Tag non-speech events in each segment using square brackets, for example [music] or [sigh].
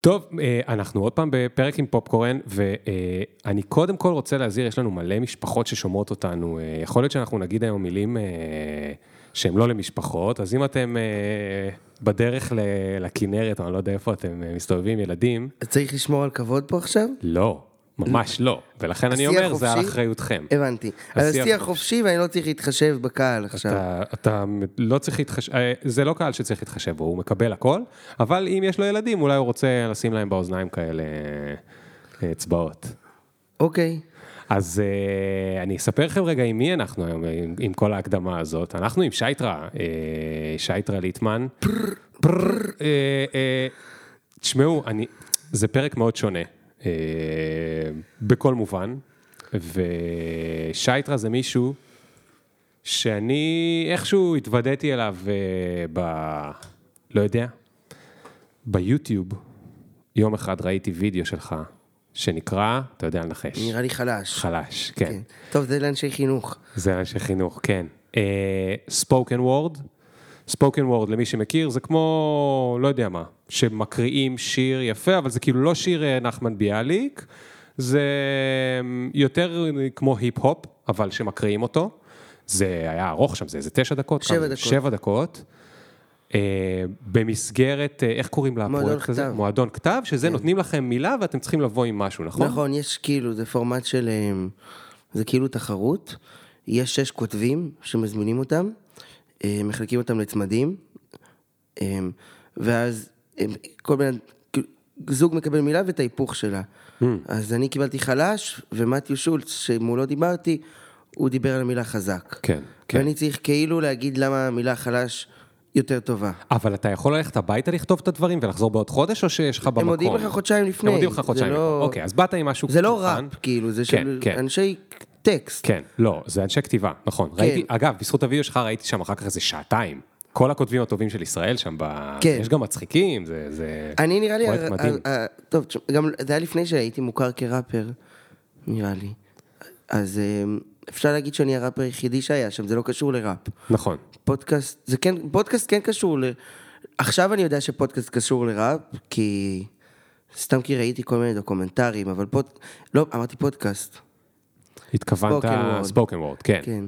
טוב, אה, אנחנו עוד פעם בפרק עם פופקורן, ואני קודם כל רוצה להזהיר, יש לנו מלא משפחות ששומעות אותנו. אה, יכול להיות שאנחנו נגיד היום מילים אה, שהן לא למשפחות, אז אם אתם בדרך לכנרת, או אני לא יודע איפה אתם מסתובבים, ילדים... צריך לשמור על כבוד פה עכשיו? לא. ממש לא, ולכן אני אומר, זה על אחריותכם. הבנתי. אז השיח חופשי ואני לא צריך להתחשב בקהל עכשיו. אתה לא צריך להתחשב, אה, זה לא קהל שצריך להתחשב בו, הוא מקבל הכל, אבל אם יש לו ילדים, אולי הוא רוצה לשים להם באוזניים כאלה אה, אצבעות. אוקיי. אז uh, אני אספר לכם רגע עם מי אנחנו היום, עם, עם כל ההקדמה הזאת. אנחנו עם שייטרה, uh, שייטרה ליטמן. תשמעו, זה פרק מאוד שונה. אה, בכל מובן, ושייטרה זה מישהו שאני איכשהו התוודעתי אליו אה, ב... לא יודע, ביוטיוב, יום אחד ראיתי וידאו שלך, שנקרא, אתה יודע לנחש. נראה לי חלש. חלש, כן. כן. טוב, זה לאנשי חינוך. זה לאנשי חינוך, כן. ספוקן uh, וורד, ספוקן וורד, למי שמכיר, זה כמו, לא יודע מה, שמקריאים שיר יפה, אבל זה כאילו לא שיר אה, נחמן ביאליק, זה אמ, יותר כמו היפ-הופ, אבל שמקריאים אותו. זה היה ארוך שם, זה איזה תשע דקות. שבע דקות. שבע דקות. אה, במסגרת, אה, איך קוראים לפרויקט הזה? מועדון כתב, שזה כן. נותנים לכם מילה ואתם צריכים לבוא עם משהו, נכון? נכון, יש כאילו, זה פורמט של, אה, זה כאילו תחרות, יש שש כותבים שמזמינים אותם, מחלקים אותם לצמדים, אה, ואז אה, כל בן זוג מקבל מילה ואת ההיפוך שלה. Mm. אז אני קיבלתי חלש, ומתיו שולץ, שמולו דיברתי, הוא דיבר על המילה חזק. כן, כן. ואני צריך כאילו להגיד למה המילה חלש יותר טובה. אבל אתה יכול ללכת הביתה לכתוב את הדברים ולחזור בעוד חודש, או שיש לך במקום? הם מודיעים לך חודשיים לפני. הם מודיעים לך חודשיים לפני. לא... אוקיי, אז באת עם משהו זה לא ראפ, כאילו, זה כן, של כן. אנשי טקסט. כן, לא, זה אנשי כתיבה, נכון. כן. ראיתי, אגב, בזכות הווידאו שלך ראיתי שם אחר כך איזה שעתיים. כל הכותבים הטובים של ישראל שם, ב... כן. יש גם מצחיקים, זה, זה אני נראה לי, פרויקט מדהים. טוב, גם זה היה לפני שהייתי מוכר כראפר, נראה לי. אז אמ, אפשר להגיד שאני הראפר היחידי שהיה שם, זה לא קשור לראפ. נכון. פודקאסט, זה כן, פודקאסט כן קשור ל... עכשיו אני יודע שפודקאסט קשור לראפ, כי... סתם כי ראיתי כל מיני דוקומנטרים, אבל פוד... לא, אמרתי פודקאסט. התכוונת spoken word, כן. כן.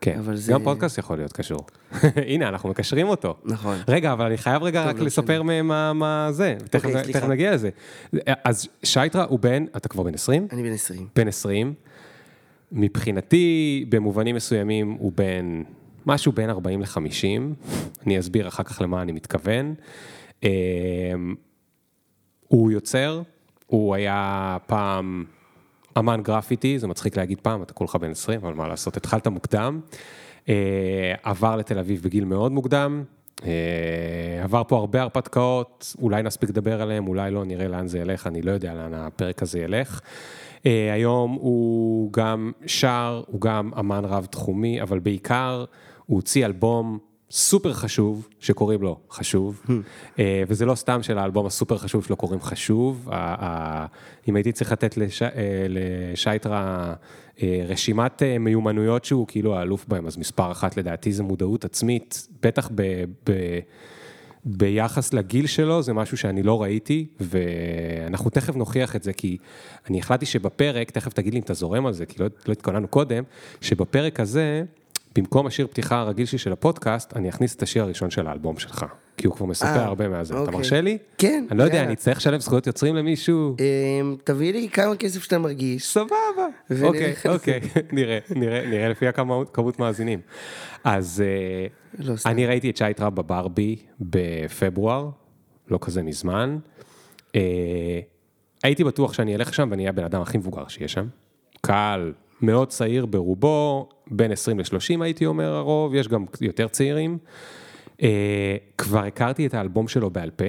כן, אבל זה... גם פודקאסט יכול להיות קשור. [laughs] הנה, אנחנו מקשרים אותו. נכון. רגע, אבל אני חייב רגע רק לא לספר מה, מה זה, אוקיי, תכף נגיע לזה. אז שייטרה הוא בן, אתה כבר בן 20? אני בן 20. בן 20. מבחינתי, במובנים מסוימים, הוא בן משהו בין 40 ל-50. אני אסביר אחר כך למה אני מתכוון. אמ, הוא יוצר, הוא היה פעם אמן גרפיטי, זה מצחיק להגיד פעם, אתה כולך בן 20, אבל מה לעשות, התחלת מוקדם. אה, עבר לתל אביב בגיל מאוד מוקדם, אה, עבר פה הרבה הרפתקאות, אולי נספיק לדבר עליהם, אולי לא, נראה לאן זה ילך, אני לא יודע לאן הפרק הזה ילך. אה, היום הוא גם שר, הוא גם אמן רב-תחומי, אבל בעיקר הוא הוציא אלבום סופר חשוב, שקוראים לו חשוב, hmm. אה, וזה לא סתם שלאלבום הסופר חשוב שלו קוראים חשוב, אם הייתי צריך לתת. אה, לשייטרה אה, רשימת מיומנויות שהוא כאילו האלוף בהם, אז מספר אחת לדעתי זה מודעות עצמית, בטח ב... ב... ביחס לגיל שלו, זה משהו שאני לא ראיתי, ואנחנו תכף נוכיח את זה, כי אני החלטתי שבפרק, תכף תגיד לי אם אתה זורם על זה, כי לא, לא התכוננו קודם, שבפרק הזה, במקום השיר פתיחה הרגיל שלי של הפודקאסט, אני אכניס את השיר הראשון של האלבום שלך, כי הוא כבר מספר אה, הרבה מהזה. אתה אוקיי. מרשה לי? כן. אני לא יודע, אני אצטרך לשלם זכויות יוצרים למישהו? אמ, תביא לי כמה כסף שאתה מרגיש. סבבה. אוקיי, אוקיי, [laughs] נראה, נראה, נראה לפי הכמות מאזינים. אז אה, לא אני ראיתי את שייט רב בברבי בפברואר, לא כזה מזמן. אה, הייתי בטוח שאני אלך שם ואני אהיה הבן אדם הכי מבוגר שיש שם. קהל מאוד צעיר ברובו, בין 20 ל-30 הייתי אומר הרוב, יש גם יותר צעירים. Uh, כבר הכרתי את האלבום שלו בעל פה,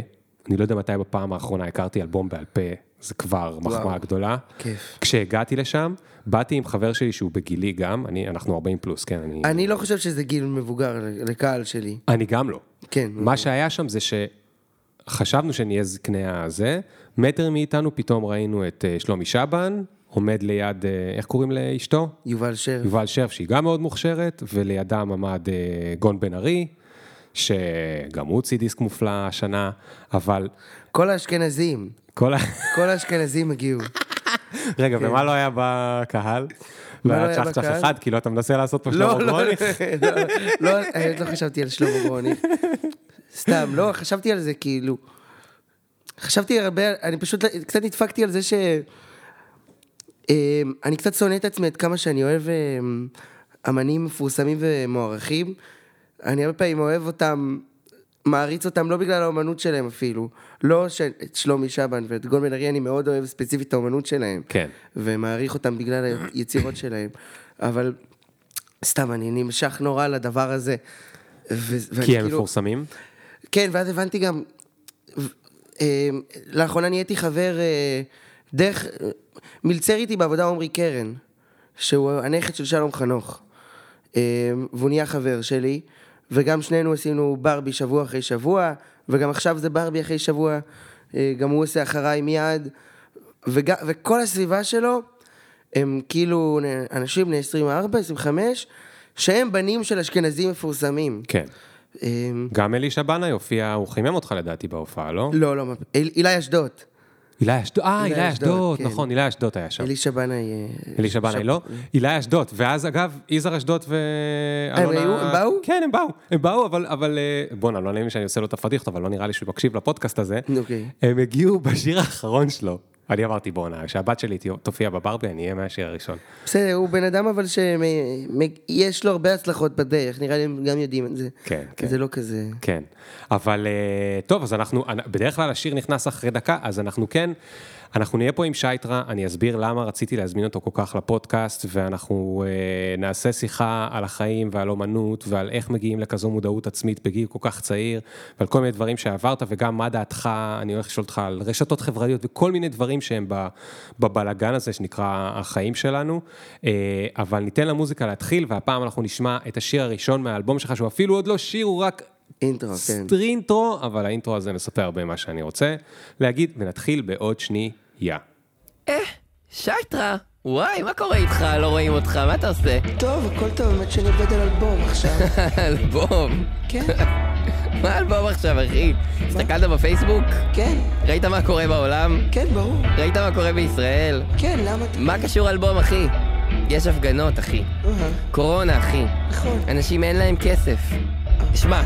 אני לא יודע מתי בפעם האחרונה הכרתי אלבום בעל פה, זה כבר מחמאה גדולה. כיף. כשהגעתי לשם, באתי עם חבר שלי שהוא בגילי גם, אני, אנחנו 40 פלוס, כן, אני... אני לא חושב שזה גיל מבוגר לקהל שלי. אני גם לא. כן. מה שהיה שם זה שחשבנו שנהיה זקני הזה, מטר מאיתנו פתאום ראינו את אה, שלומי שבן, עומד ליד, אה, איך קוראים לאשתו? יובל שרף. יובל שרף, שהיא גם מאוד מוכשרת, ולידם עמד אה, גון בן ארי, שגם הוא הוציא דיסק מופלא השנה, אבל... כל האשכנזים. כל ה... כל האשכנזים הגיעו. [laughs] רגע, ומה לא היה בקהל? לא לא היה צ'חצ'ח בקהל? אחד, כאילו אתה מנסה לעשות פה לא, שלמה לא, לא, גרוניך? לא, האמת לא חשבתי על שלמה גרוניך. סתם, לא, חשבתי על זה כאילו... חשבתי הרבה, אני פשוט קצת נדפקתי על זה ש... אמ, אני קצת שונא את עצמי עד כמה שאני אוהב אמ, אמנים מפורסמים ומוערכים. אני הרבה פעמים אוהב אותם, מעריץ אותם לא בגלל האומנות שלהם אפילו. לא ש... את שלומי שבן ואת גול בן ארי אני מאוד אוהב ספציפית את האומנות שלהם. כן. ומעריך אותם בגלל היצירות שלהם. אבל סתם, אני נמשך נורא לדבר הזה. ו- כי הם כאילו- מפורסמים? כן, ואז הבנתי גם, אה, לאחרונה נהייתי חבר אה, דרך, מלצר איתי בעבודה עמרי קרן, שהוא הנכד של שלום חנוך, אה, והוא נהיה חבר שלי, וגם שנינו עשינו ברבי שבוע אחרי שבוע, וגם עכשיו זה ברבי אחרי שבוע, אה, גם הוא עושה אחריי מיד, וג, וכל הסביבה שלו הם כאילו אנשים בני 24, 25, שהם בנים של אשכנזים מפורסמים. כן. אה, גם אלישע בנאי הופיע, הוא חימם אותך לדעתי בהופעה, לא? לא, לא, אילי אשדוד. אילי אשדוד, אה, אילי אשדוד, כן. נכון, אילי אשדוד היה שם. אלישע בנאי... אה, אלישע בנאי, לא? אילי אשדוד, ואז אגב, יזהר אשדוד ואלונה... היו? הם באו? כן, הם באו, הם באו, אבל, אבל, אה, בואנה, לא נעים לי שאני עושה לו את הפדיחות, אבל לא נראה לי שהוא מקשיב לפודקאסט הזה. אוקיי. הם הגיעו בשיר האחרון שלו. אני אמרתי, בואנה, כשהבת שלי תופיע בברבי, אני אהיה מהשיר הראשון. בסדר, הוא בן אדם אבל שיש לו הרבה הצלחות בדרך, נראה לי הם גם יודעים את זה. כן, כן. זה לא כזה... כן, אבל אה, טוב, אז אנחנו, בדרך כלל השיר נכנס אחרי דקה, אז אנחנו כן, אנחנו נהיה פה עם שייטרה, אני אסביר למה רציתי להזמין אותו כל כך לפודקאסט, ואנחנו אה, נעשה שיחה על החיים ועל אומנות, ועל איך מגיעים לכזו מודעות עצמית בגיל כל כך צעיר, ועל כל מיני דברים שעברת, וגם מה דעתך, אני הולך לשאול אותך על רשתות חברתיות, וכל מיני דברים שהם בבלגן הזה שנקרא החיים שלנו, אה, אבל ניתן למוזיקה להתחיל, והפעם אנחנו נשמע את השיר הראשון מהאלבום שלך, שהוא אפילו עוד לא שיר, הוא רק אינטרו, כן. סטרינטרו, אבל האינטרו הזה מספר הרבה מה שאני רוצה להגיד, ונתחיל בעוד שנייה. אה, שייטרה, וואי, מה קורה איתך? לא רואים אותך, מה אתה עושה? טוב, הכל טוב, באמת שאני עובד על אלבום עכשיו. [laughs] אלבום. כן, [laughs] מה אלבום עכשיו, אחי? הסתכלת בפייסבוק? כן, ראית מה קורה בעולם? כן, ברור. ראית מה קורה בישראל? כן, למה אתה... מה קשור אלבום, אחי? יש הפגנות, אחי. קורונה, אחי. נכון. אנשים אין להם כסף. שמע,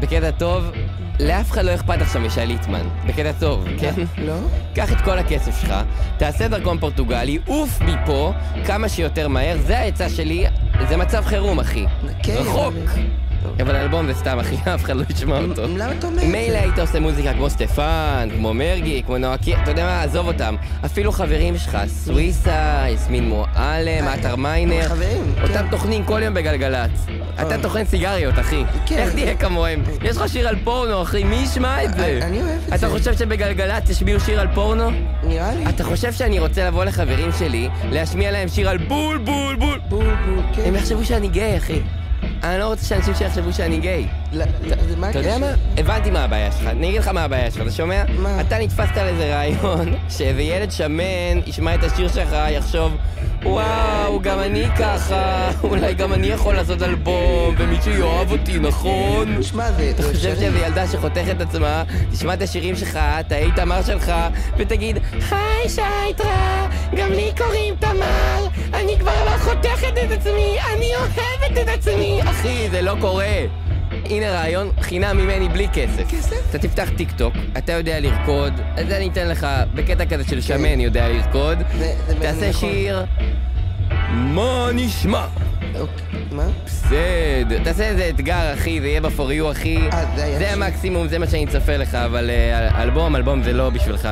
בקטע טוב, לאף אחד לא אכפת עכשיו משי ליטמן. בקטע טוב, כן? לא? קח את כל הכסף שלך, תעשה דרכון פורטוגלי, עוף מפה כמה שיותר מהר, זה העצה שלי, זה מצב חירום, אחי. כן, רחוק. אבל- טוב. אבל אלבום זה סתם, אחי, אף אחד לא ישמע אותו. למה אתה אומר מילא? היית עושה מוזיקה כמו סטפן, כמו מרגי, כמו נועה קיר, אתה יודע מה, עזוב אותם. אפילו חברים שלך, סוויסה, יסמין מועלם, עטר מיינר. חברים, אותם כן. טוחנים כל יום בגלגלצ. אתה טוחן סיגריות, אחי. כן. איך תהיה כמוהם? יש לך שיר על פורנו, אחי, מי ישמע את זה? אני- אני אוהב את אתה זה. חושב שבגלגלצ ישמיעו שיר על פורנו? נראה לי. אתה חושב שאני רוצה לבוא לחברים שלי, להשמיע להם שיר על בול בול בול? בול בול, כן. הם יחשבו שאני גיי, אחי. אני לא רוצה שאנשים שיחשבו שאני גיי. אתה יודע? מה? הבנתי מה הבעיה שלך, אני אגיד לך מה הבעיה שלך, אתה שומע? מה? אתה נתפסת על איזה רעיון, [laughs] שאיזה ילד שמן ישמע את השיר שלך, יחשוב, וואו, גם אני ככה, [laughs] אולי גם אני יכול לעשות אלבום, ומישהו יאהב אותי, נכון? שמע, זה... אתה חושב. שאיזה ילדה שחותכת עצמה, תשמע את השירים שלך, את האיתמר שלך, ותגיד, היי שייטרה, גם לי קוראים תמר, אני כבר לא חותכת את עצמי, אני אוהבת את עצמי. אחי, זה לא קורה. הנה רעיון חינם ממני בלי כסף. כסף? אתה תפתח טיק טוק, אתה יודע לרקוד, אז אני אתן לך, בקטע כזה של שמן יודע לרקוד, זה- זה תעשה נכון. שיר, מה נשמע? אוקיי, מה? בסדר, תעשה איזה אתגר, אחי, זה יהיה you, אחי. אה, זה זה. המקסימום, זה מה שאני צופה לך, אבל אה, אלבום, אלבום זה לא בשבילך.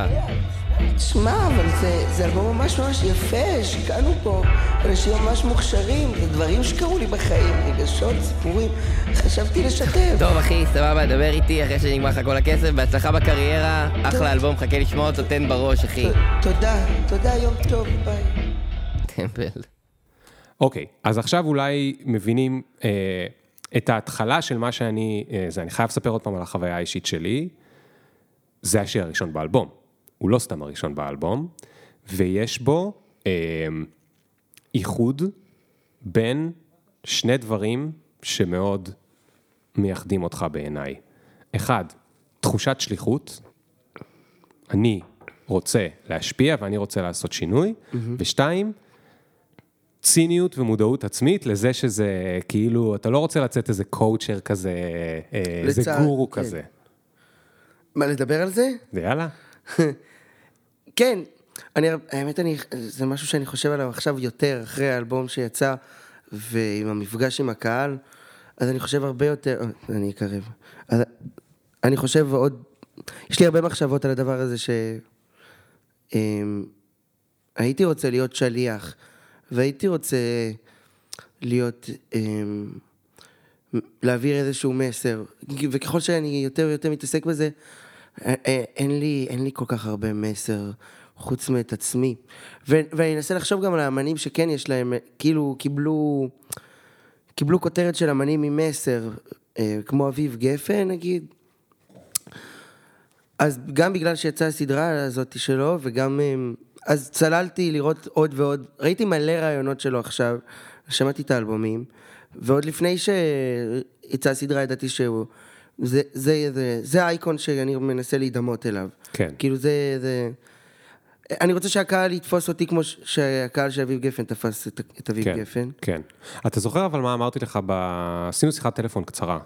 שמע, אבל זה, זה אלבום ממש ממש יפה, השקענו פה אנשים ממש מוכשרים, זה דברים שקרו לי בחיים, רגשות, סיפורים, חשבתי לשתף. טוב, אחי, סבבה, דבר איתי אחרי שנגמר לך כל הכסף, בהצלחה בקריירה, טוב. אחלה אלבום, חכה לשמוע אותו, תן בראש, אחי. ת- תודה, תודה, יום טוב, ביי. טמפל. אוקיי, אז עכשיו אולי מבינים אה, את ההתחלה של מה שאני, אה, זה, אני חייב לספר עוד פעם על החוויה האישית שלי. זה השיר הראשון באלבום, הוא לא סתם הראשון באלבום, ויש בו אה, איחוד בין שני דברים שמאוד מייחדים אותך בעיניי. אחד, תחושת שליחות. אני רוצה להשפיע ואני רוצה לעשות שינוי, ושתיים, ציניות ומודעות עצמית לזה שזה כאילו, אתה לא רוצה לצאת איזה קואוצ'ר כזה, אה, איזה לצד, גורו כן. כזה. מה, לדבר על זה? ויאללה. [laughs] כן, אני, האמת, אני, זה משהו שאני חושב עליו עכשיו יותר, אחרי האלבום שיצא, ועם המפגש עם הקהל, אז אני חושב הרבה יותר, אה, אני אקרב. אז, אני חושב עוד, יש לי הרבה מחשבות על הדבר הזה ש... אמ, הייתי רוצה להיות שליח, והייתי רוצה להיות, אמ, להעביר איזשהו מסר, וככל שאני יותר ויותר מתעסק בזה, אין לי, אין לי כל כך הרבה מסר חוץ מאת עצמי. ו- ואני אנסה לחשוב גם על האמנים שכן יש להם, כאילו קיבלו, קיבלו כותרת של אמנים עם מסר, אה, כמו אביב גפן נגיד. אז גם בגלל שיצאה הסדרה הזאת שלו, וגם... אז צללתי לראות עוד ועוד, ראיתי מלא רעיונות שלו עכשיו, שמעתי את האלבומים, ועוד לפני שיצאה הסדרה ידעתי שהוא... זה, זה, זה, זה האייקון שאני מנסה להידמות אליו. כן. כאילו זה, זה... אני רוצה שהקהל יתפוס אותי כמו שהקהל של אביב גפן תפס את, את אביב כן, גפן. כן. אתה זוכר אבל מה אמרתי לך, ב... עשינו שיחת טלפון קצרה,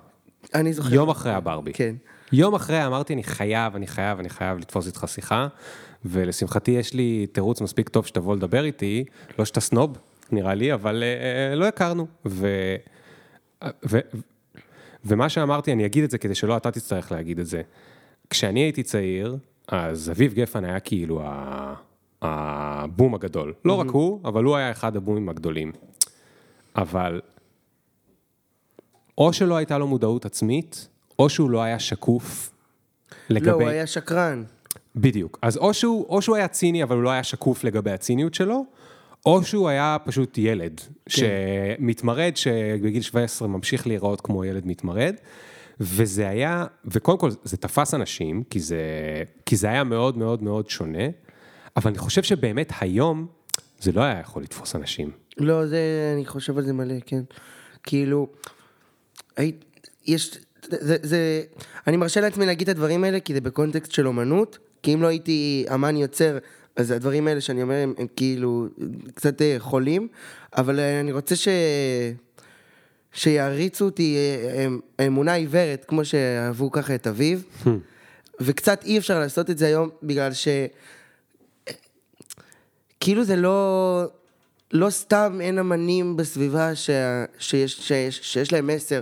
אני זוכר. יום אחרי הברבי. כן. יום אחרי אמרתי, אני חייב, אני חייב, אני חייב לתפוס איתך שיחה, ולשמחתי יש לי תירוץ מספיק טוב שתבוא לדבר איתי, לא שאתה סנוב, נראה לי, אבל אה, לא הכרנו. ו... ו... ומה שאמרתי, אני אגיד את זה כדי שלא אתה תצטרך להגיד את זה. כשאני הייתי צעיר, אז אביב גפן היה כאילו. הבום הגדול. לא רק הוא, אבל הוא היה אחד הבומים הגדולים. אבל או שלא הייתה לו מודעות עצמית, או שהוא לא היה שקוף לגבי... לא, הוא היה שקרן. בדיוק. אז או שהוא, או שהוא היה ציני, אבל הוא לא היה שקוף לגבי הציניות שלו, או שהוא היה פשוט ילד, שמתמרד, שבגיל 17 ממשיך להיראות כמו ילד מתמרד, וזה היה, וקודם כל זה תפס אנשים, כי זה, כי זה היה מאוד מאוד מאוד שונה, אבל אני חושב שבאמת היום זה לא היה יכול לתפוס אנשים. לא, זה, אני חושב על זה מלא, כן. כאילו, היית, יש, זה, זה, אני מרשה לעצמי להגיד את הדברים האלה כי זה בקונטקסט של אומנות, כי אם לא הייתי אמן יוצר, אז הדברים האלה שאני אומר הם, הם כאילו קצת אה, חולים, אבל אה, אני רוצה ש... שיעריצו אותי אה, אמונה עיוורת, כמו שאהבו ככה את אביו, וקצת אי אפשר לעשות את זה היום, בגלל ש... כאילו זה לא, לא סתם אין אמנים בסביבה ש, שיש, שיש, שיש להם מסר,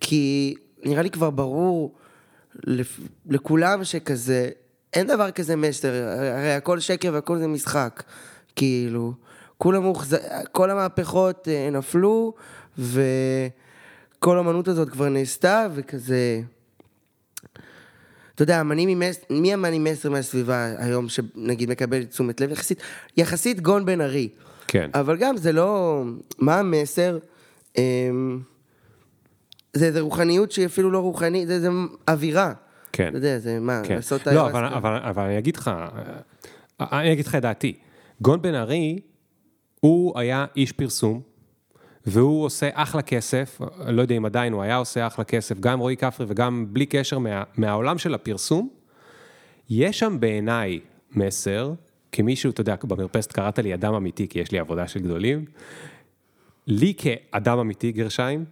כי נראה לי כבר ברור לפ, לכולם שכזה, אין דבר כזה מסר, הרי הכל שקר והכל זה משחק, כאילו, כולם מוחז... כל המהפכות אה, נפלו, וכל האמנות הזאת כבר נעשתה, וכזה... אתה יודע, אמנים עם מס... מי אמן עם מסר מהסביבה היום שנגיד מקבל תשומת לב יחסית? יחסית גון בן ארי. כן. אבל גם זה לא... מה המסר? אמ, זה איזה רוחניות שהיא אפילו לא רוחנית, זה, זה אווירה. כן. אתה יודע, זה מה, כן. לעשות לא, אבל. אבל, אבל אני אגיד לך, אה, אני אגיד לך את דעתי. גון בן ארי, הוא היה איש פרסום, והוא עושה אחלה כסף, לא יודע אם עדיין הוא היה עושה אחלה כסף, גם רועי כפרי וגם בלי קשר מה, מהעולם של הפרסום. יש שם בעיניי מסר, כמישהו, אתה יודע, במרפסת קראת לי אדם אמיתי, כי יש לי עבודה של גדולים. לי כאדם אמיתי, גרשיים,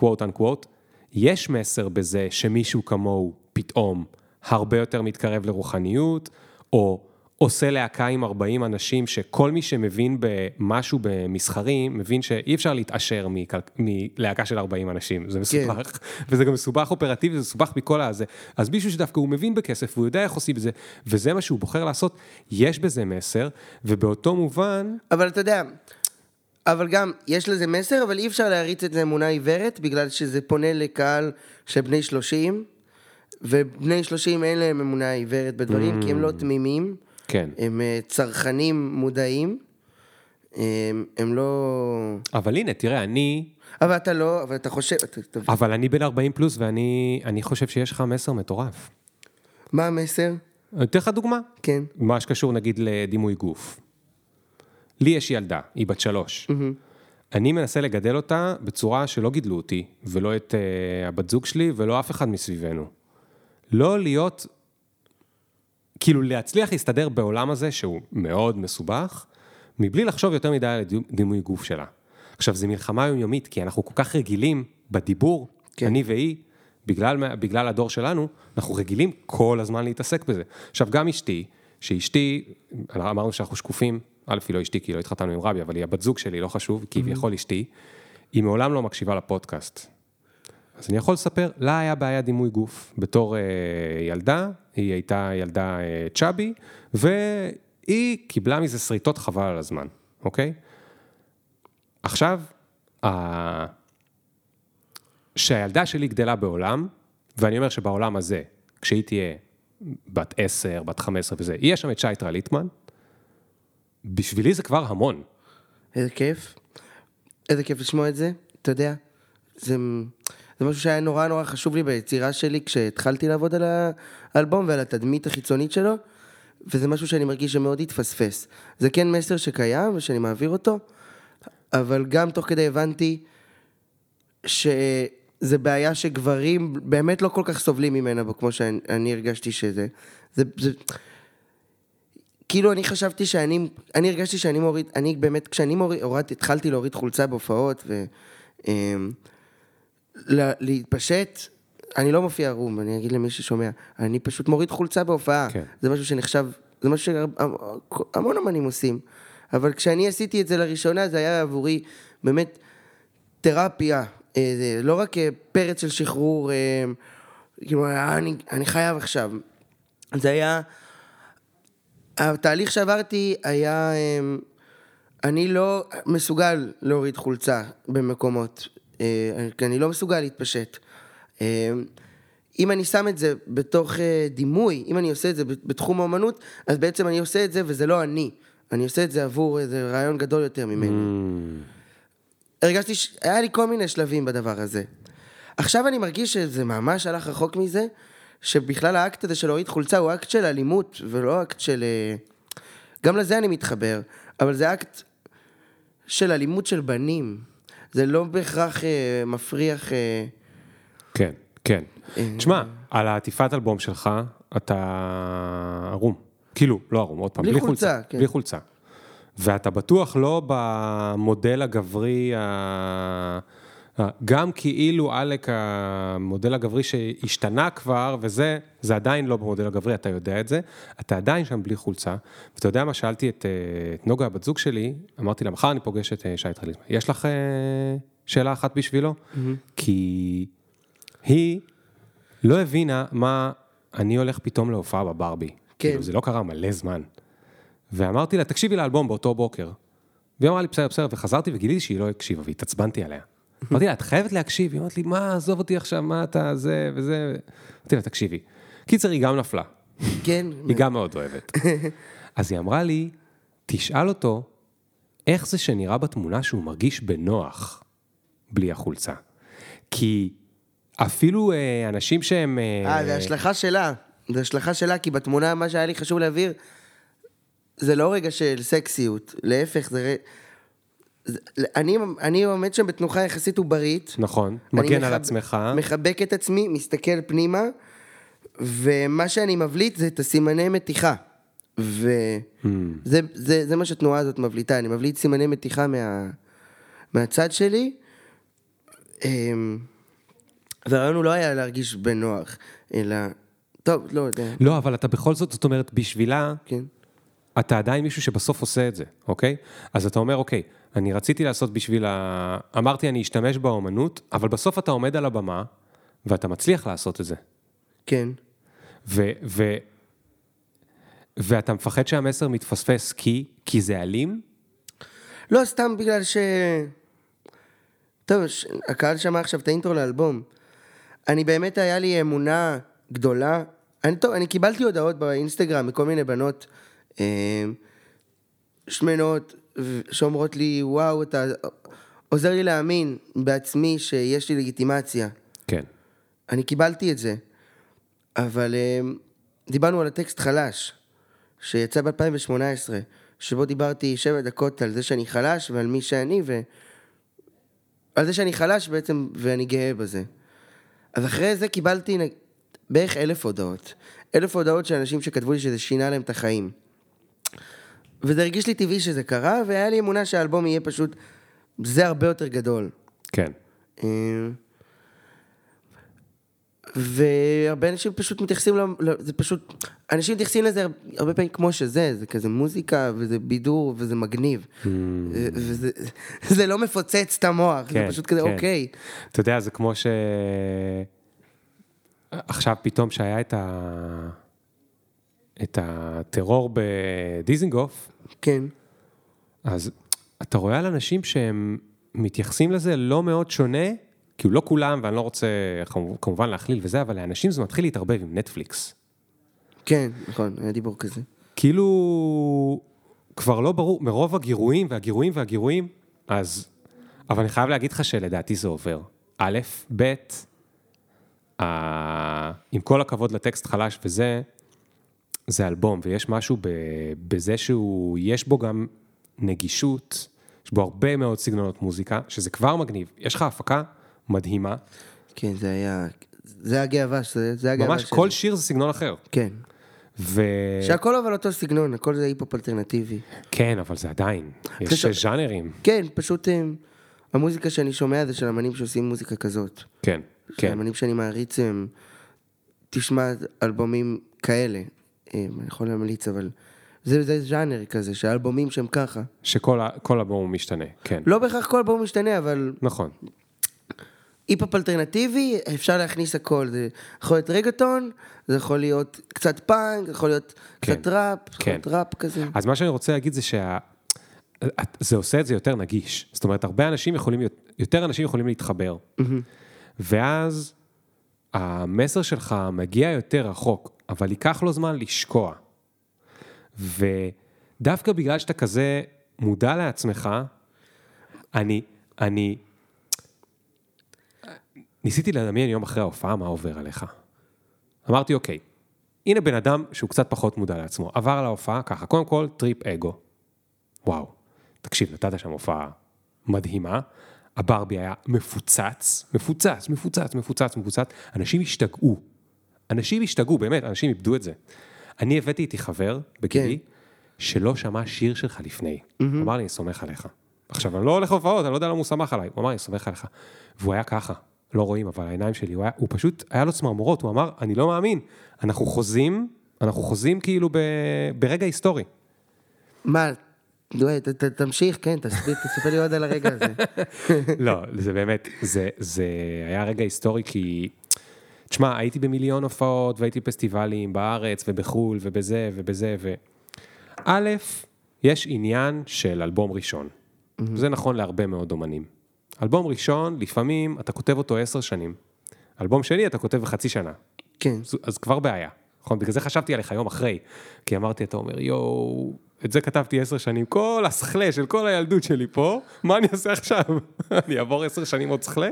quote unquote, יש מסר בזה שמישהו כמוהו פתאום הרבה יותר מתקרב לרוחניות, או עושה להקה עם 40 אנשים, שכל מי שמבין במשהו במסחרי, מבין שאי אפשר להתעשר מכל- מלהקה של 40 אנשים, זה מסובך, [laughs] וזה גם מסובך אופרטיבי, זה מסובך מכל הזה. אז מישהו שדווקא הוא מבין בכסף, והוא יודע איך עושים את זה, וזה מה שהוא בוחר לעשות, יש בזה מסר, ובאותו מובן, אבל אתה יודע, אבל גם, יש לזה מסר, אבל אי אפשר להריץ את זה אמונה עיוורת, בגלל שזה פונה לקהל של בני 30, ובני 30 אין להם אמונה עיוורת בדברים, כי הם לא תמימים, כן. הם אה, צרכנים מודעים, הם, הם לא... אבל הנה, תראה, אני, אבל אתה לא, אבל אתה חושב, אתה, אתה, אבל אני בן 40 פלוס, ואני אני חושב שיש לך מסר מטורף. מה המסר? אני אתן לך דוגמה. כן. מה שקשור נגיד לדימוי גוף. לי יש ילדה, היא בת שלוש. אני מנסה לגדל אותה בצורה שלא גידלו אותי, ולא את uh, הבת זוג שלי, ולא אף אחד מסביבנו. לא להיות כאילו להצליח להסתדר בעולם הזה שהוא מאוד מסובך, מבלי לחשוב יותר מדי על דימוי גוף שלה. עכשיו, זו מלחמה יומיומית, כי אנחנו כל כך רגילים בדיבור, כן. אני והיא, בגלל, בגלל הדור שלנו, אנחנו רגילים כל הזמן להתעסק בזה. עכשיו, גם אשתי, שאשתי, אמרנו שאנחנו שקופים, א', היא לא אשתי, כי לא התחתנו עם רבי, אבל היא הבת זוג שלי, לא חשוב, כביכול אשתי, היא מעולם לא מקשיבה לפודקאסט. אז אני יכול לספר, לה היה בעיה דימוי גוף. בתור אה, ילדה, היא הייתה ילדה אה, צ'אבי, והיא קיבלה מזה שריטות חבל על הזמן, אוקיי? עכשיו, ה... שהילדה שלי גדלה בעולם, ואני אומר שבעולם הזה, כשהיא תהיה בת 10, בת 15 וזה, יהיה שם את שייטרה ליטמן, בשבילי זה כבר המון. איזה כיף. איזה כיף לשמוע את זה, אתה יודע. זה, זה משהו שהיה נורא נורא חשוב לי ביצירה שלי כשהתחלתי לעבוד על האלבום ועל התדמית החיצונית שלו, וזה משהו שאני מרגיש שמאוד התפספס. זה כן מסר שקיים ושאני מעביר אותו, אבל גם תוך כדי הבנתי שזה בעיה שגברים באמת לא כל כך סובלים ממנה, כמו שאני הרגשתי שזה. זה, זה, כאילו אני חשבתי שאני, אני הרגשתי שאני מוריד, אני באמת, כשאני מוריד, הורד, התחלתי להוריד חולצה בהופעות ו... להתפשט, אני לא מופיע ערום, אני אגיד למי ששומע, אני פשוט מוריד חולצה בהופעה. כן. זה משהו שנחשב, זה משהו שהמון אמנים עושים. אבל כשאני עשיתי את זה לראשונה, זה היה עבורי באמת תרפיה. אה, לא רק אה, פרץ של שחרור, אה, כאילו, אני, אני חייב עכשיו. זה היה... התהליך שעברתי היה... אני לא מסוגל להוריד חולצה במקומות. כי אני לא מסוגל להתפשט. אם אני שם את זה בתוך דימוי, אם אני עושה את זה בתחום האומנות, אז בעצם אני עושה את זה וזה לא אני. אני עושה את זה עבור איזה רעיון גדול יותר ממני. Mm. הרגשתי, ש... היה לי כל מיני שלבים בדבר הזה. עכשיו אני מרגיש שזה ממש הלך רחוק מזה, שבכלל האקט הזה של להוריד חולצה הוא אקט של אלימות, ולא אקט של... אה, גם לזה אני מתחבר, אבל זה אקט של אלימות של בנים. זה לא בהכרח אה, מפריח... אה... כן, כן. אה... תשמע, על העטיפת אלבום שלך, אתה ערום. כאילו, לא ערום, עוד פעם, בלי, בלי חולצה, חולצה, כן. בלי חולצה. ואתה בטוח לא במודל הגברי, ה... גם כאילו עלק המודל הגברי שהשתנה כבר, וזה, זה עדיין לא במודל הגברי, אתה יודע את זה, אתה עדיין שם בלי חולצה, ואתה יודע מה, שאלתי את, את נוגה, הבת זוג שלי, אמרתי לה, מחר אני פוגש את שי טרליזמן, יש לך שאלה אחת בשבילו? Mm-hmm. כי היא לא הבינה מה, אני הולך פתאום להופעה בברבי. כן. כאילו, זה לא קרה מלא זמן. ואמרתי לה, תקשיבי לאלבום באותו בוקר. והיא אמרה לי, בסדר, בסדר, וחזרתי וגיליתי שהיא לא הקשיבה, והתעצבנתי עליה. אמרתי לה, את חייבת להקשיב, היא אמרת לי, מה, עזוב אותי עכשיו, מה אתה, זה וזה. אמרתי לה, תקשיבי. קיצר, היא גם נפלה. כן. היא גם מאוד אוהבת. [laughs] אז היא אמרה לי, תשאל אותו, איך זה שנראה בתמונה שהוא מרגיש בנוח בלי החולצה. כי אפילו אה, אנשים שהם... אה, זה השלכה שלה. זה השלכה שלה, כי בתמונה, מה שהיה לי חשוב להבהיר, זה לא רגע של סקסיות, להפך, זה... אני, אני עומד שם בתנוחה יחסית עוברית. נכון, מגן על עצמך. מחבק את עצמי, מסתכל פנימה, ומה שאני מבליט זה את הסימני מתיחה. וזה hmm. זה, זה, זה מה שהתנועה הזאת מבליטה, אני מבליט סימני מתיחה מה, מהצד שלי. אמ, והרעיון הוא לא היה להרגיש בנוח, אלא טוב, לא יודע. לא, אבל אתה בכל זאת, זאת אומרת, בשבילה, כן. אתה עדיין מישהו שבסוף עושה את זה, אוקיי? אז אתה אומר, אוקיי, אני רציתי לעשות בשביל ה... אמרתי, אני אשתמש באומנות, אבל בסוף אתה עומד על הבמה, ואתה מצליח לעשות את זה. כן. ו... ו... ואתה מפחד שהמסר מתפספס כי? כי זה אלים? לא, סתם בגלל ש... טוב, הקהל שמע עכשיו את האינטרו לאלבום. אני באמת, היה לי אמונה גדולה אני, טוב, אני קיבלתי הודעות באינסטגרם מכל מיני בנות שמנות שאומרות לי, וואו, אתה עוזר לי להאמין בעצמי שיש לי לגיטימציה. כן. אני קיבלתי את זה, אבל אה, דיברנו על הטקסט חלש, שיצא ב-2018, שבו דיברתי שבע דקות על זה שאני חלש ועל מי שאני, ו... על זה שאני חלש בעצם, ואני גאה בזה. אז אחרי זה קיבלתי בערך אלף הודעות. אלף הודעות של אנשים שכתבו לי שזה שינה להם את החיים. וזה הרגיש לי טבעי שזה קרה, והיה לי אמונה שהאלבום יהיה פשוט, זה הרבה יותר גדול. כן. אה, והרבה אנשים פשוט מתייחסים, ל... זה פשוט, אנשים מתייחסים לזה הרבה פעמים כמו שזה, זה כזה מוזיקה, וזה בידור, וזה מגניב. ו- וזה זה לא מפוצץ את המוח, זה כן, פשוט כזה, כן. אוקיי. אתה יודע, זה כמו ש... עכשיו פתאום שהיה את ה... את הטרור בדיזינגוף, כן, אז אתה רואה על אנשים שהם מתייחסים לזה לא מאוד שונה, כאילו לא כולם, ואני לא רוצה כמובן- כמובן להכליל וזה, אבל לאנשים זה מתחיל להתערבב עם נטפליקס. כן, נכון, היה דיבור כזה. כאילו, כבר לא ברור, מרוב הגירויים והגירויים והגירויים, אז... אבל אני חייב להגיד לך שלדעתי זה עובר. א', ב', ה- עם כל הכבוד לטקסט חלש וזה, זה אלבום, ויש משהו. בזה שהוא, יש בו גם נגישות, יש בו הרבה מאוד סגנונות מוזיקה, שזה כבר מגניב. יש לך הפקה מדהימה, כן, זה היה, זה הגאווה, זה, זה הגאווה ממש שלי. כל שיר זה סגנון אחר. כן. ו... שהכל אבל אותו סגנון, הכל זה היפ-הופ אלטרנטיבי. כן, אבל זה עדיין, יש ז'אנרים. כן, פשוט אה, המוזיקה שאני שומע זה של אמנים שעושים מוזיקה כזאת. כן, כן. אמנים שאני מעריץ הם... תשמע אלבומים כאלה. אה, אני יכול להמליץ, אבל... זה, זה ז'אנר כזה, שהאלבומים שהם ככה. שכל אלבום משתנה, כן. לא בהכרח כל אלבום משתנה, אבל נכון, היפ-הופ אלטרנטיבי, אפשר להכניס הכל. זה יכול להיות רגטון, זה יכול להיות קצת פאנק, זה יכול להיות כן, קצת ראפ, זה יכול כן. להיות ראפ כזה. אז מה שאני רוצה להגיד זה שה... זה עושה את זה יותר נגיש. זאת אומרת, הרבה אנשים יכולים, יותר אנשים יכולים להתחבר. ואז המסר שלך מגיע יותר רחוק, אבל ייקח לו זמן לשקוע. ודווקא בגלל שאתה כזה מודע לעצמך, אני, אני, ניסיתי לדמיין יום אחרי ההופעה מה עובר עליך. אמרתי, אוקיי, הנה בן אדם שהוא קצת פחות מודע לעצמו, עבר על ההופעה ככה, קודם כל טריפ אגו. וואו, תקשיב, נתת שם הופעה מדהימה, הברבי היה מפוצץ, מפוצץ, מפוצץ, מפוצץ, מפוצץ, אנשים השתגעו, אנשים השתגעו, באמת, אנשים איבדו את זה. אני הבאתי איתי חבר בגילי, שלא שמע שיר שלך לפני, אמר לי, אני סומך עליך. עכשיו, אני לא הולך להופעות, אני לא יודע למה הוא סמך עליי, הוא אמר, אני סומך עליך. והוא היה ככה, לא רואים, אבל העיניים שלי, הוא, היה, הוא פשוט, היה לו צמרמורות, הוא אמר, אני לא מאמין, אנחנו חוזים, אנחנו חוזים כאילו ב, ברגע היסטורי. מה, ת- ת- תמשיך, כן, תספר תספר לי עוד על הרגע הזה. [laughs] לא, זה באמת, זה, זה היה רגע היסטורי כי, תשמע, הייתי במיליון הופעות והייתי בפסטיבלים בארץ ובחו"ל ובזה ובזה ו... א', יש עניין של אלבום ראשון. זה נכון להרבה מאוד אומנים. אלבום ראשון, לפעמים אתה כותב אותו עשר שנים. אלבום שני אתה כותב בחצי שנה. כן, אז, אז כבר בעיה. נכון? בגלל זה חשבתי עליך יום אחרי. כי אמרתי, אתה אומר, יואו, את זה כתבתי עשר שנים, כל הסכלה של כל הילדות שלי פה, מה אני אעשה עכשיו? [laughs] אני אעבור עשר שנים עוד סכלה?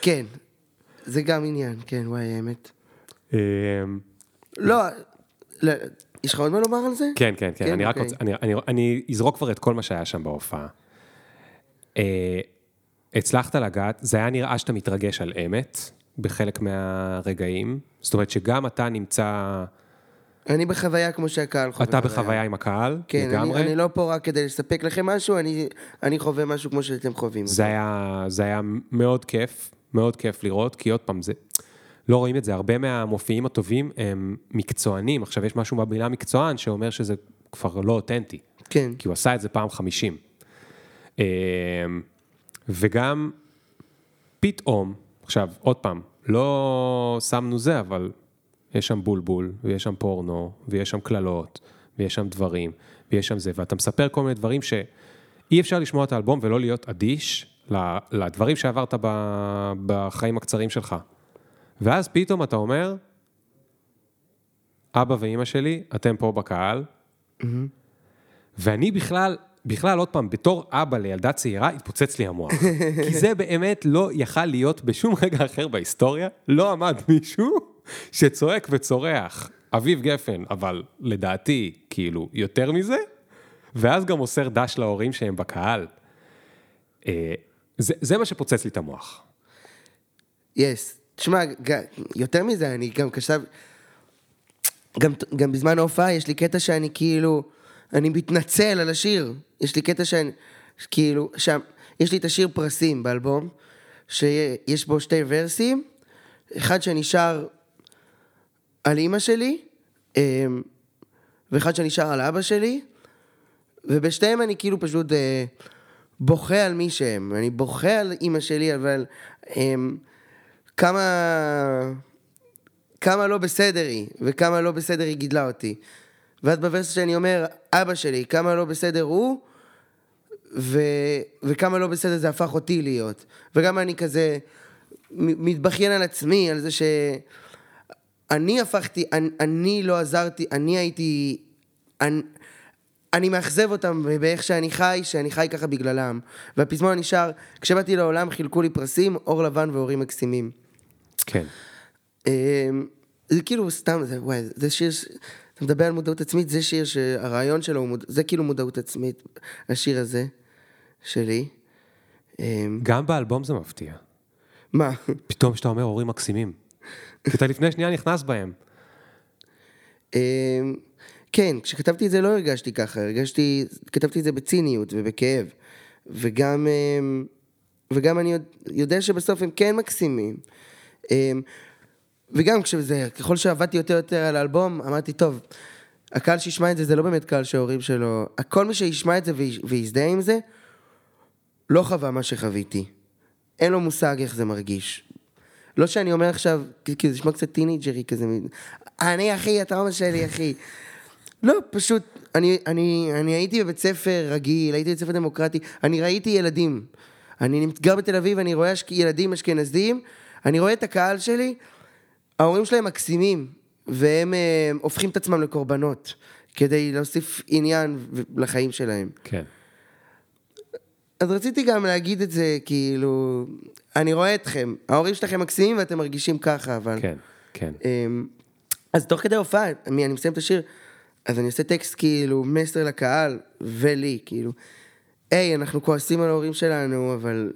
כן. זה גם עניין, כן, וואי, האמת. אמ, לא, לא, יש לך עוד מה לומר על זה? כן, כן, כן, כן, אני רק אוקיי. רוצה, אני, אני, אני אזרוק כבר את כל מה שהיה שם בהופעה. אה, הצלחת לגעת, זה היה נראה שאתה מתרגש על אמת בחלק מהרגעים, זאת אומרת שגם אתה נמצא, אני בחוויה כמו שהקהל חווה. אתה בחוויה עם הקהל, כן, לגמרי. אני, אני לא פה רק כדי לספק לכם משהו, אני, אני חווה משהו כמו שאתם חווים. זה היה, זה היה מאוד כיף, מאוד כיף לראות, כי עוד פעם, זה, לא רואים את זה, הרבה מהמופיעים הטובים הם מקצוענים, עכשיו יש משהו במילה מקצוען שאומר שזה כבר לא אותנטי, כן, כי הוא עשה את זה פעם חמישים. אמ, וגם פתאום, עכשיו, עוד פעם, לא שמנו זה, אבל יש שם בולבול, ויש שם פורנו, ויש שם קללות, ויש שם דברים, ויש שם זה, ואתה מספר כל מיני דברים שאי אפשר לשמוע את האלבום ולא להיות אדיש לדברים שעברת בחיים הקצרים שלך. ואז פתאום אתה אומר, אבא ואימא שלי, אתם פה בקהל, ואני בכלל, בכלל, עוד פעם, בתור אבא לילדה צעירה, התפוצץ לי המוח. [laughs] כי זה באמת לא יכל להיות בשום רגע אחר בהיסטוריה, לא עמד מישהו שצועק וצורח, אביב גפן, אבל לדעתי, כאילו, יותר מזה, ואז גם מוסר דש להורים שהם בקהל. זה, זה מה שפוצץ לי את המוח. יס. תשמע, ג- יותר מזה, אני גם כתב... גם, גם בזמן ההופעה יש לי קטע שאני כאילו... אני מתנצל על השיר. יש לי קטע שאני... כאילו, שם... יש לי את השיר פרסים באלבום, שיש בו שתי ורסים, אחד שאני שר על אימא שלי, אמ, ואחד שאני שר על אבא שלי, ובשתיהם אני כאילו פשוט אה, בוכה על מי שהם. אני בוכה על אימא שלי, אבל אמ, כמה... כמה לא בסדר היא, וכמה לא בסדר היא גידלה אותי. ואז בוורס שאני אומר, אבא שלי, כמה לא בסדר הוא, ו... וכמה לא בסדר זה הפך אותי להיות. וגם אני כזה מתבכיין על עצמי, על זה שאני הפכתי, אני, אני לא עזרתי, אני הייתי... אני, אני מאכזב אותם באיך שאני חי, שאני חי ככה בגללם. והפזמון נשאר, כשבאתי לעולם חילקו לי פרסים, אור לבן והורים מקסימים. כן. אמ, זה כאילו סתם, זה, וואי, זה שיר, אתה מדבר על מודעות עצמית, זה שיר שהרעיון שלו, מוד- זה כאילו מודעות עצמית, השיר הזה, שלי. אמ, גם באלבום זה מפתיע. מה? פתאום כשאתה אומר הורים מקסימים. כי אתה לפני שנייה נכנס בהם. כן, כשכתבתי את זה לא הרגשתי ככה, הרגשתי, כתבתי את זה בציניות ובכאב. וגם, אמ, וגם אני יודע- שבסוף הם כן מקסימים. אמ, וגם כשזה, ככל שעבדתי יותר יותר על האלבום, אמרתי, טוב, הקהל שישמע את זה, זה לא באמת קהל שההורים שלו, כל מי שישמע את זה ויזדהה עם זה, לא חווה מה שחוויתי. אין לו מושג איך זה מרגיש. לא שאני אומר עכשיו, כי זה נשמע קצת טינאייג'רי כזה, אני אחי, אתה אמא שלי אחי. לא, פשוט, אני, אני, אני הייתי בבית ספר רגיל, הייתי בבית ספר דמוקרטי, אני ראיתי ילדים. אני גר בתל אביב, אני רואה אשכ- ילדים אשכנזים, אני רואה את הקהל שלי, ההורים שלהם מקסימים, והם אה, הופכים את עצמם לקורבנות, כדי להוסיף עניין לחיים שלהם. כן. אז רציתי גם להגיד את זה, כאילו, אני רואה אתכם, ההורים שלכם מקסימים ואתם מרגישים ככה, אבל... כן, כן. אמ, אז תוך כדי הופעה, אני מסיים את השיר, אז אני עושה טקסט כאילו, מסר לקהל ולי, כאילו, היי, אנחנו כועסים על ההורים שלנו, אבל...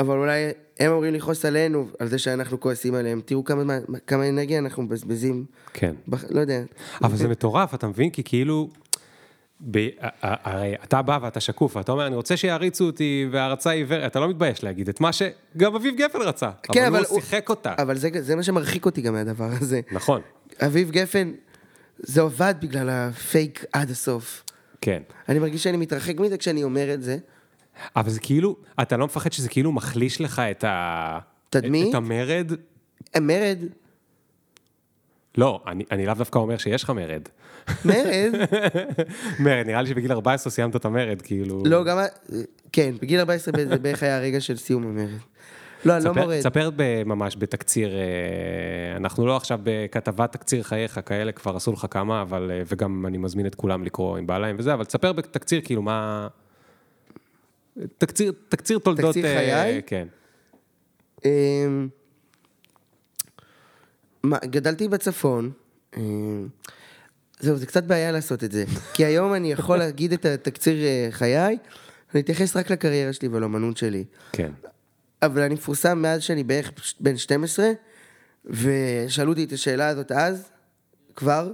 אבל אולי הם אמורים לכעוס עלינו, על זה שאנחנו כועסים עליהם. תראו כמה, מה- כמה אנרגיה אנחנו מבזבזים. כן. בח... לא יודע. אבל זה מטורף, אתה מבין? כי כאילו... ב... הרי אתה בא ואתה שקוף, ואתה אומר, אני רוצה שיעריצו אותי, והערצה עיוורת, אתה לא מתבייש להגיד את מה שגם אביב גפן רצה, כן, אבל אבל הוא שיחק אותה. אבל זה, זה מה שמרחיק אותי גם מהדבר הזה. נכון, אביב גפן, זה עובד בגלל הפייק עד הסוף. כן. אני מרגיש שאני מתרחק מזה כשאני אומר את זה. אבל זה כאילו, אתה לא מפחד שזה כאילו מחליש לך את ה... תדמית? את המרד? מרד, לא, אני, אני לאו דווקא אומר שיש לך מרד. מרד, [laughs] מרד, נראה לי שבגיל 14 סיימת את המרד, כאילו... לא, גם, כן, בגיל 14 זה בערך היה הרגע של סיום המרד. לא, אני לא ספר, מורד. ספר ב- ממש בתקציר, אה, אנחנו לא עכשיו בכתבת תקציר חייך, כאלה כבר עשו לך כמה, אבל, אה, וגם אני מזמין את כולם לקרוא אם בא להם וזה, אבל תספר בתקציר כאילו מה... תקציר, תקציר תולדות... תקציר אה, חיי? כן. אמ, גדלתי בצפון. אמ, זהו, זה קצת בעיה לעשות את זה. [laughs] כי היום אני יכול להגיד את התקציר חיי, אני אתייחס רק לקריירה שלי ולאמנות שלי. כן. אבל אני מפורסם מאז שאני בערך בן 12, ושאלו אותי את השאלה הזאת אז, כבר,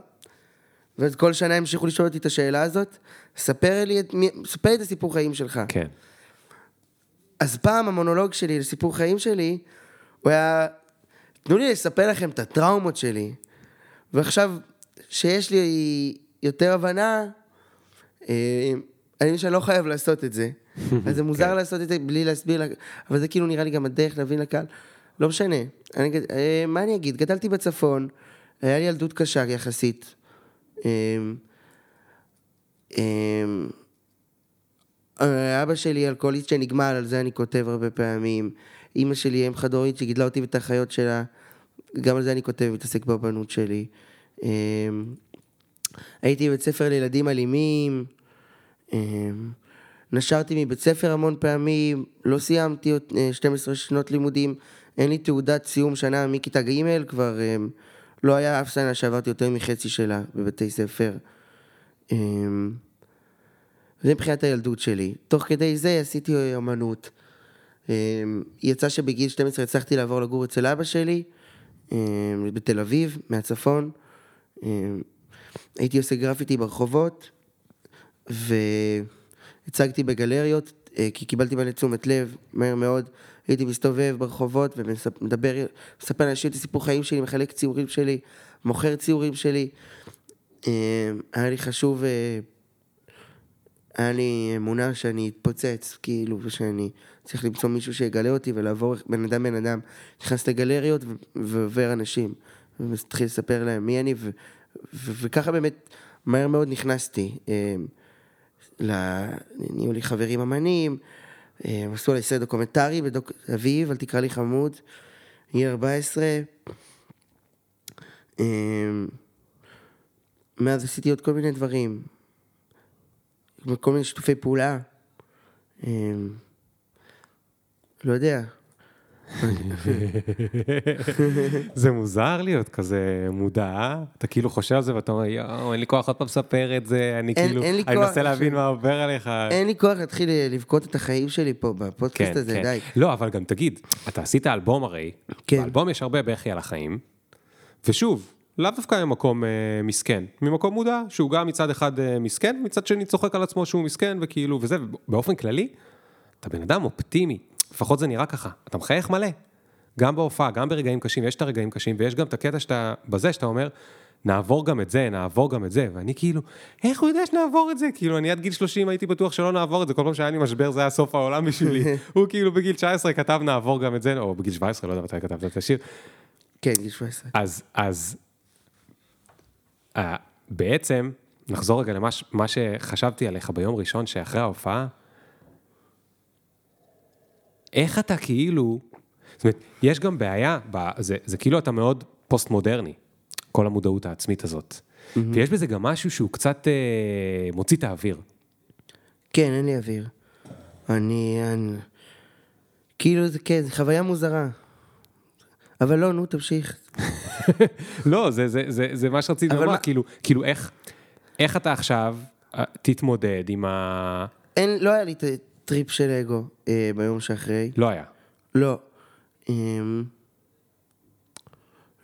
ואז כל שנה המשיכו לשאול אותי את השאלה הזאת, ספר לי את, ספר לי את הסיפור חיים שלך. כן. אז פעם המונולוג שלי לסיפור חיים שלי, הוא היה, תנו לי לספר לכם את הטראומות שלי. ועכשיו, שיש לי יותר הבנה, אה, אני מבין שאני לא חייב לעשות את זה. [laughs] אז זה מוזר לעשות את זה בלי להסביר, לה- אבל זה כאילו נראה לי גם הדרך להבין לקהל. לא משנה. אני, אה, מה אני אגיד? גדלתי בצפון, היה לי ילדות קשה יחסית. אה, אה, אה, אבא שלי אלכוהוליסט שנגמל, על זה אני כותב הרבה פעמים. אימא שלי אם חד הורית שגידלה אותי ואת האחיות שלה, גם על זה אני כותב, מתעסק בבנות שלי. אה, הייתי בבית ספר לילדים אלימים, נשרתי מבית ספר המון פעמים, לא סיימתי עוד, אה, 12 שנות לימודים, אין לי תעודת סיום שנה מכיתה ג', כבר אה, לא היה אף שנה שעברתי יותר מחצי שלה בבתי ספר. אה, זה מבחינת הילדות שלי. תוך כדי זה עשיתי אמנות. אמ, יצא שבגיל 12 הצלחתי לעבור לגור אצל אבא שלי, בתל אביב, מהצפון. הייתי עושה גרפיטי ברחובות, והצגתי בגלריות, אה, כי קיבלתי מלא תשומת לב, מהר מאוד. הייתי מסתובב ברחובות ומדבר, מספר לאנשים את הסיפור חיים שלי, מחלק ציורים שלי, מוכר ציורים שלי. היה לי חשוב, אה, היה לי אמונה שאני אתפוצץ, כאילו, ושאני צריך למצוא מישהו שיגלה אותי ולעבור בן אדם בן אדם. נכנס לגלריות ועובר אנשים, ומתחיל לספר להם מי אני, וככה באמת מהר מאוד נכנסתי. נהיו לי חברים אמנים, אה, עשו עלי סרט דוקומנטרי בדוק אביב, אל תקרא לי חמוד, גיל 14. אה, מאז עשיתי עוד כל מיני דברים, כל מיני שיתופי פעולה. אה, לא יודע, זה מוזר להיות כזה מודע, אתה כאילו חושב על זה ואתה אומר, יואו, אין לי כוח עוד פעם לספר את זה, אני אין- כאילו, אין אני מנסה להבין. מה עובר עליך. אין לי כוח להתחיל לבכות את החיים שלי פה בפודקאסט הזה, די. לא, אבל גם תגיד, אתה עשית אלבום הרי, כן. באלבום יש הרבה בכי על החיים, ושוב, לאו דווקא ממקום אה, מסכן, ממקום מודע, שהוא גם מצד אחד אה, מסכן, מצד שני צוחק על עצמו שהוא מסכן, וכאילו, וזה, באופן כללי, אתה בן אדם אופטימי, לפחות זה נראה ככה, אתה מחייך מלא. גם בהופעה, גם ברגעים קשים, יש את הרגעים קשים, ויש גם את הקטע שאתה, בזה שאתה אומר, נעבור גם את זה, נעבור גם את זה, ואני כאילו, איך הוא יודע שנעבור את זה? כאילו, אני עד גיל 30 הייתי בטוח שלא נעבור את זה, כל פעם שהיה לי משבר זה היה סוף העולם בשבילי. [laughs] הוא כאילו בגיל 19 כתב נעבור גם את זה, או בגיל 17, לא יודע מתי כתבת את השיר. כן, גיל 17. אז, אז, אה, בעצם, נחזור רגע למה שחשבתי עליך ביום ראשון שאחרי ההופעה, איך אתה כאילו, זאת אומרת, יש גם בעיה, זה, זה כאילו אתה מאוד פוסט-מודרני, כל המודעות העצמית הזאת. Mm-hmm. ויש בזה גם משהו שהוא קצת אה, מוציא את האוויר. כן, אין לי אוויר. אני... אני... כאילו, זה כן, זו חוויה מוזרה. אבל לא, נו, תמשיך. [laughs] לא, זה, זה, זה, זה מה שרציתי לומר, מה- כאילו, כאילו איך, איך אתה עכשיו אה, תתמודד עם ה... אין, לא היה לי את הטריפ של אגו אה, ביום שאחרי. לא היה. לא. אמ,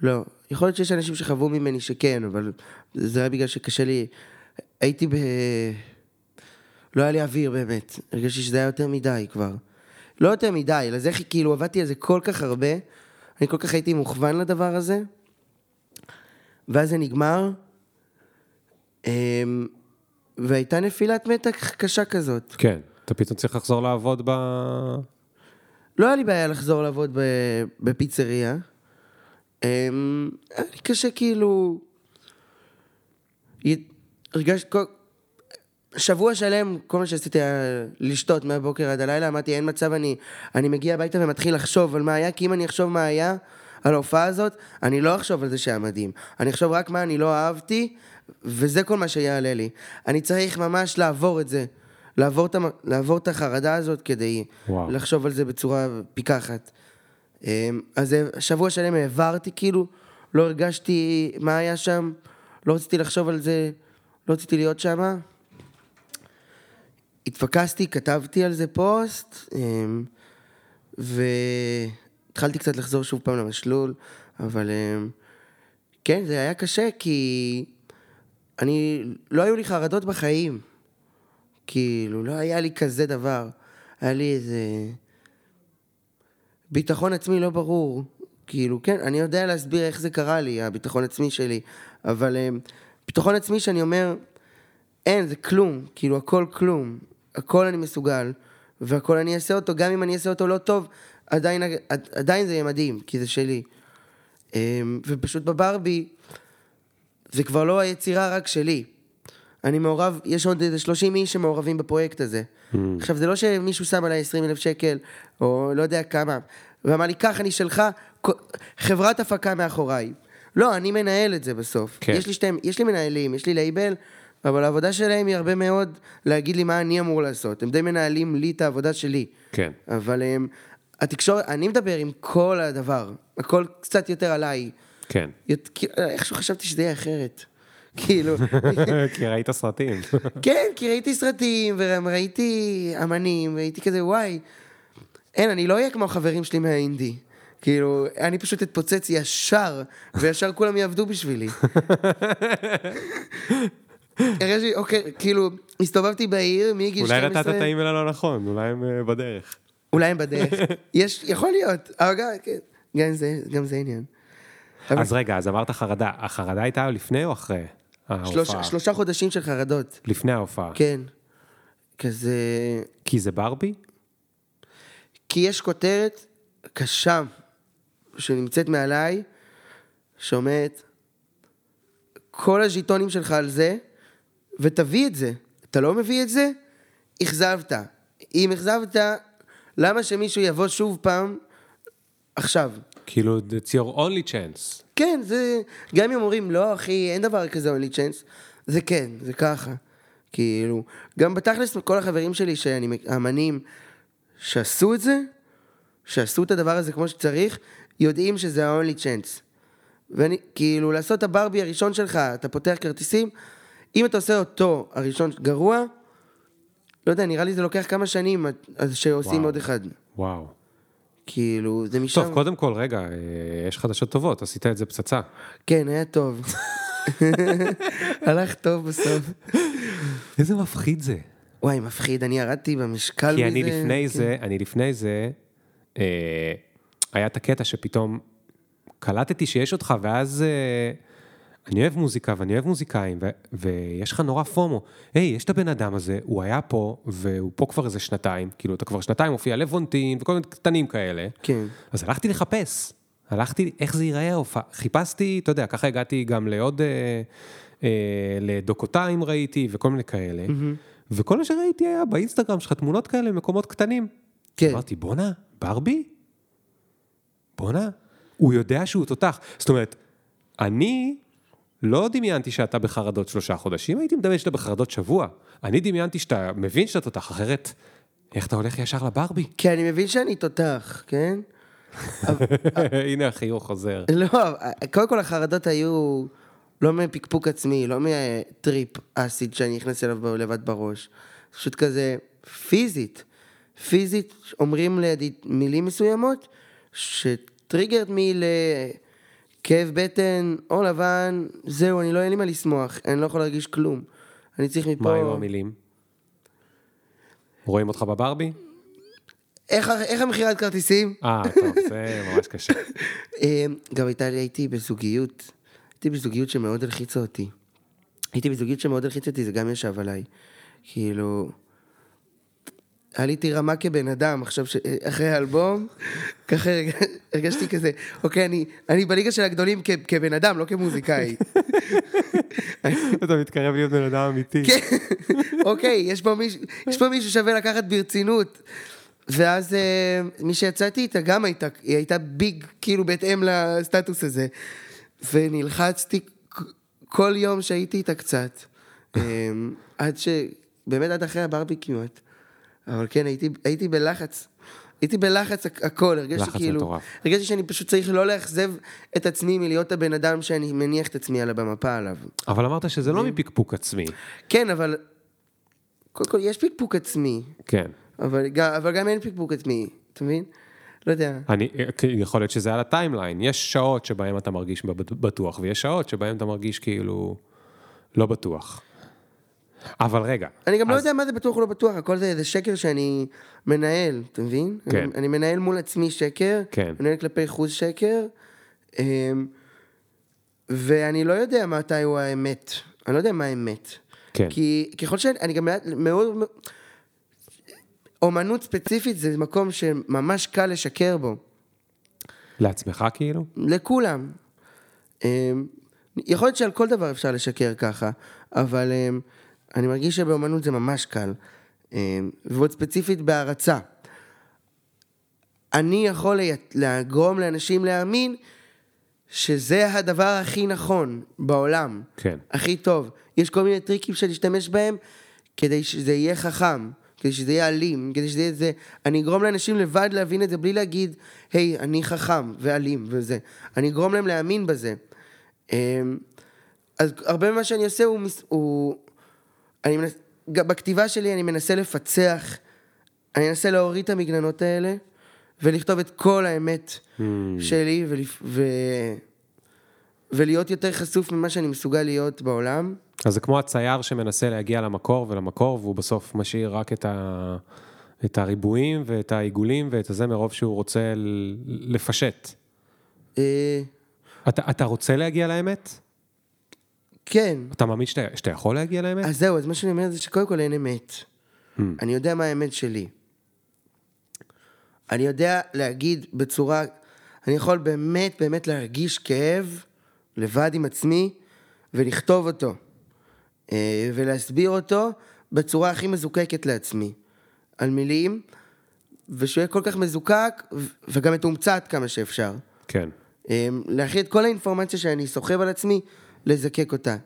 לא. יכול להיות שיש אנשים שחוו ממני שכן, אבל זה היה בגלל שקשה לי... הייתי ב... לא היה לי אוויר באמת. הרגשתי שזה היה יותר מדי כבר. לא יותר מדי, אלא זה איך כאילו עבדתי על זה כל כך הרבה, אני כל כך הייתי מוכוון לדבר הזה, ואז זה נגמר, אמ, והייתה נפילת מתח קשה כזאת. כן, אתה פתאום צריך לחזור לעבוד ב... לא היה לי בעיה לחזור לעבוד בפיצריה. אמ, היה לי קשה כאילו... הרגשתי... שבוע שלם, כל מה שעשיתי היה לשתות מהבוקר עד הלילה, אמרתי, אין מצב, אני, אני מגיע הביתה ומתחיל לחשוב על מה היה, כי אם אני אחשוב מה היה על ההופעה הזאת, אני לא אחשוב על זה שהיה מדהים. אני אחשוב רק מה אני לא אהבתי, וזה כל מה שיעלה לי. אני צריך ממש לעבור את זה. לעבור את, המ- לעבור את החרדה הזאת כדי וואו. לחשוב על זה בצורה פיקחת. אמ, אז שבוע שלם העברתי, כאילו, לא הרגשתי מה היה שם, לא רציתי לחשוב על זה, לא רציתי להיות שם. התפקסתי, כתבתי על זה פוסט, אמ, והתחלתי קצת לחזור שוב פעם למסלול, אבל אמ, כן, זה היה קשה, כי אני, לא היו לי חרדות בחיים. כאילו, לא היה לי כזה דבר. היה לי איזה... ביטחון עצמי לא ברור. כאילו, כן, אני יודע להסביר איך זה קרה לי, הביטחון עצמי שלי, אבל אמ, ביטחון עצמי שאני אומר, אין, זה כלום, כאילו, הכל כלום. הכל אני מסוגל, והכל אני אעשה אותו, גם אם אני אעשה אותו לא טוב, עדיין, עדיין זה יהיה מדהים, כי זה שלי. אמ, ופשוט בברבי, זה כבר לא היצירה רק שלי. אני מעורב, יש עוד איזה 30 איש שמעורבים בפרויקט הזה. Mm. עכשיו, זה לא שמישהו שם עליי 20 אלף שקל, או לא יודע כמה, ואמר לי, קח, אני שלך, חברת הפקה מאחוריי. לא, אני מנהל את זה בסוף. כן. יש, לי שתי, יש לי מנהלים, יש לי לייבל, אבל העבודה שלהם היא הרבה מאוד להגיד לי מה אני אמור לעשות. הם די מנהלים לי את העבודה שלי. כן. אבל הם, התקשורת, אני מדבר עם כל הדבר, הכל קצת יותר עליי. כן. כי- איכשהו חשבתי שזה יהיה אחרת. כאילו, [laughs] כי ראית סרטים. [laughs] כן, כי ראיתי סרטים, וראיתי אמנים, והייתי כזה, וואי, אין, אני לא אהיה כמו החברים שלי מהאינדי. כאילו, אני פשוט אתפוצץ ישר, וישר כולם יעבדו בשבילי. [laughs] הרגשתי, אוקיי, כאילו, הסתובבתי בעיר מגיל אולי 12. נתת את האימייל הלא נכון, אולי הם אה, בדרך. אולי הם בדרך. יש, יכול להיות, אבל גם, כן, גם זה, גם זה עניין. אז רגע, אז אמרת חרדה, החרדה הייתה לפני או אחרי ההופעה? שלושה חודשים של חרדות, לפני ההופעה. כן. כזה... כי זה ברבי? כי יש כותרת קשה שנמצאת מעליי, שאומרת, כל הז'יטונים שלך על זה, ותביא את זה. אתה לא מביא את זה, אכזבת. אם אכזבת, למה שמישהו יבוא שוב פעם עכשיו? כאילו, it's your only chance. כן, זה... גם אם אומרים, לא, אחי, אין דבר כזה only chance, זה כן, זה ככה. כאילו, גם בתכלס, כל החברים שלי, שאני, האמנים, שעשו את זה, שעשו את הדבר הזה כמו שצריך, יודעים שזה ה-only chance. ואני, כאילו, לעשות את הברבי הראשון שלך, אתה פותח כרטיסים, אם אתה עושה אותו הראשון גרוע, לא יודע, נראה לי זה לוקח כמה שנים עד שעושים וואו. עוד אחד. וואו. כאילו, זה משם... טוב, קודם כל, רגע, אה, יש חדשות טובות, עשית את זה פצצה. כן, היה טוב. [laughs] הלך טוב בסוף. איזה מפחיד זה. וואי, מפחיד, אני ירדתי במשקל מזה. כי אני לפני כן. זה, אני לפני זה, אה, היה את הקטע שפתאום קלטתי שיש אותך, ואז אה, אני אוהב מוזיקה ואני אוהב מוזיקאים, ו, ויש לך נורא פומו. היי, יש את הבן אדם הזה, הוא היה פה, והוא פה כבר איזה שנתיים, כאילו, אתה כבר שנתיים מופיע לבונטין וכל מיני קטנים כאלה. כן. אז הלכתי לחפש, הלכתי, איך זה ייראה ההופעה. חיפשתי, אתה יודע, ככה הגעתי גם לעוד, אה, אה, לדוקותיים ראיתי וכל מיני כאלה. וכל מה שראיתי היה באינסטגרם שלך תמונות כאלה ממקומות קטנים. כן. אמרתי, בואנה, ברבי? בואנה, הוא יודע שהוא תותח. זאת אומרת, אני לא דמיינתי שאתה בחרדות שלושה חודשים, הייתי מדמיין שאתה בחרדות שבוע. אני דמיינתי שאתה מבין שאתה תותח, אחרת, איך אתה הולך ישר לברבי? כי אני מבין שאני תותח, כן? [laughs] הנה החיוך חוזר. לא, קודם כל החרדות היו לא מפקפוק עצמי, לא מטריפ אסיד שאני נכנס אליו לבד בראש. פשוט כזה פיזית. פיזית אומרים לידי מילים מסוימות שטריגרד מי לכאב בטן, או לבן, זהו, אני לא, אין לי מה לשמוח, אני לא יכול להרגיש כלום. אני צריך מפה... מה היו המילים? רואים אותך בברבי? איך, איך המכירת כרטיסים? אה, טוב, זה ממש קשה. [laughs] אה, גם הייתה לי, הייתי בזוגיות, הייתי בזוגיות שמאוד הלחיצה אותי. הייתי בזוגיות שמאוד הלחיצה אותי, זה גם ישב עליי. כאילו, עליתי רמה כבן אדם, עכשיו, ש... אחרי האלבום, ככה הרג- הרגשתי כזה, אוקיי, אני, אני בליגה של הגדולים כ... כבן אדם, לא כמוזיקאי. אתה מתקרב להיות בן אדם אמיתי. כן, אוקיי, יש פה, מישהו, יש פה מישהו שווה לקחת ברצינות. ואז אה, מי שיצאתי איתה גם הייתה, היא הייתה ביג, כאילו בהתאם לסטטוס הזה. ונלחצתי כל יום שהייתי איתה קצת. אה, עד ש... באמת עד אחרי הברבי כמעט. אבל כן, הייתי, הייתי בלחץ. הייתי בלחץ הכ- הכל, הרגשתי לחץ כאילו... מטורף. הרגשתי שאני פשוט צריך לא לאכזב את עצמי מלהיות הבן אדם שאני מניח את עצמי עליו במפה עליו. אבל אמרת שזה לא מפקפוק עצמי. כן, אבל... קודם כל, יש פקפוק עצמי, כן. אבל גם, אבל גם אין פקפוק עצמי, אתה מבין? לא יודע. אני, יכול להיות שזה על הטיימליין. יש שעות שבהן אתה מרגיש בטוח, ויש שעות שבהן אתה מרגיש כאילו לא בטוח. אבל רגע. אני גם לא אז- יודע מה זה בטוח או לא בטוח, הכל זה, זה שקר שאני מנהל, אתה מבין? כן. אני, אני מנהל מול עצמי שקר, כן. מנהל כלפי חוץ שקר, אמ, ואני לא יודע מתי הוא האמת. אני לא יודע מה האמת. כן. כי ככל שאני, אני גם מאוד... אומנות ספציפית זה מקום שממש קל לשקר בו. לעצמך כאילו? לכולם. אמ, יכול להיות שעל כל דבר אפשר לשקר ככה, אבל אמ, אני מרגיש שבאמנות זה ממש קל. אמ, ועוד ספציפית בהערצה. אני יכול לגרום לאנשים להאמין שזה הדבר הכי נכון בעולם. כן. הכי טוב. יש כל מיני טריקים שנשתמש בהם כדי שזה יהיה חכם, כדי שזה יהיה אלים, כדי שזה יהיה זה. אני אגרום לאנשים לבד להבין את זה בלי להגיד, היי, אני חכם ואלים וזה. אני אגרום להם להאמין בזה. אמ, אז הרבה ממה שאני עושה הוא... הוא אני מנס... בכתיבה שלי אני מנסה לפצח, אני מנסה להוריד את המגננות האלה, ולכתוב את כל האמת שלי, ולפ... ו... ולהיות יותר חשוף ממה שאני מסוגל להיות בעולם. אז זה כמו הצייר שמנסה להגיע למקור ולמקור, והוא בסוף משאיר רק את, ה... את הריבועים ואת העיגולים ואת הזה מרוב שהוא רוצה לפשט. אה, אתה, אתה רוצה להגיע לאמת? כן. אתה מאמין שאתה, שאתה יכול להגיע לאמת? אז זהו, אז מה שאני אומר זה שקודם כל אין אמת. Hmm. אני יודע מה האמת שלי. אני יודע להגיד בצורה, אני יכול באמת באמת להרגיש כאב לבד עם עצמי ולכתוב אותו. אה, ולהסביר אותו בצורה הכי מזוקקת לעצמי. על מילים, ושהוא יהיה כל כך מזוקק וגם מתומצת כמה שאפשר. כן. אה, להכיל את כל האינפורמציה שאני סוחב על עצמי, לזקק אותה.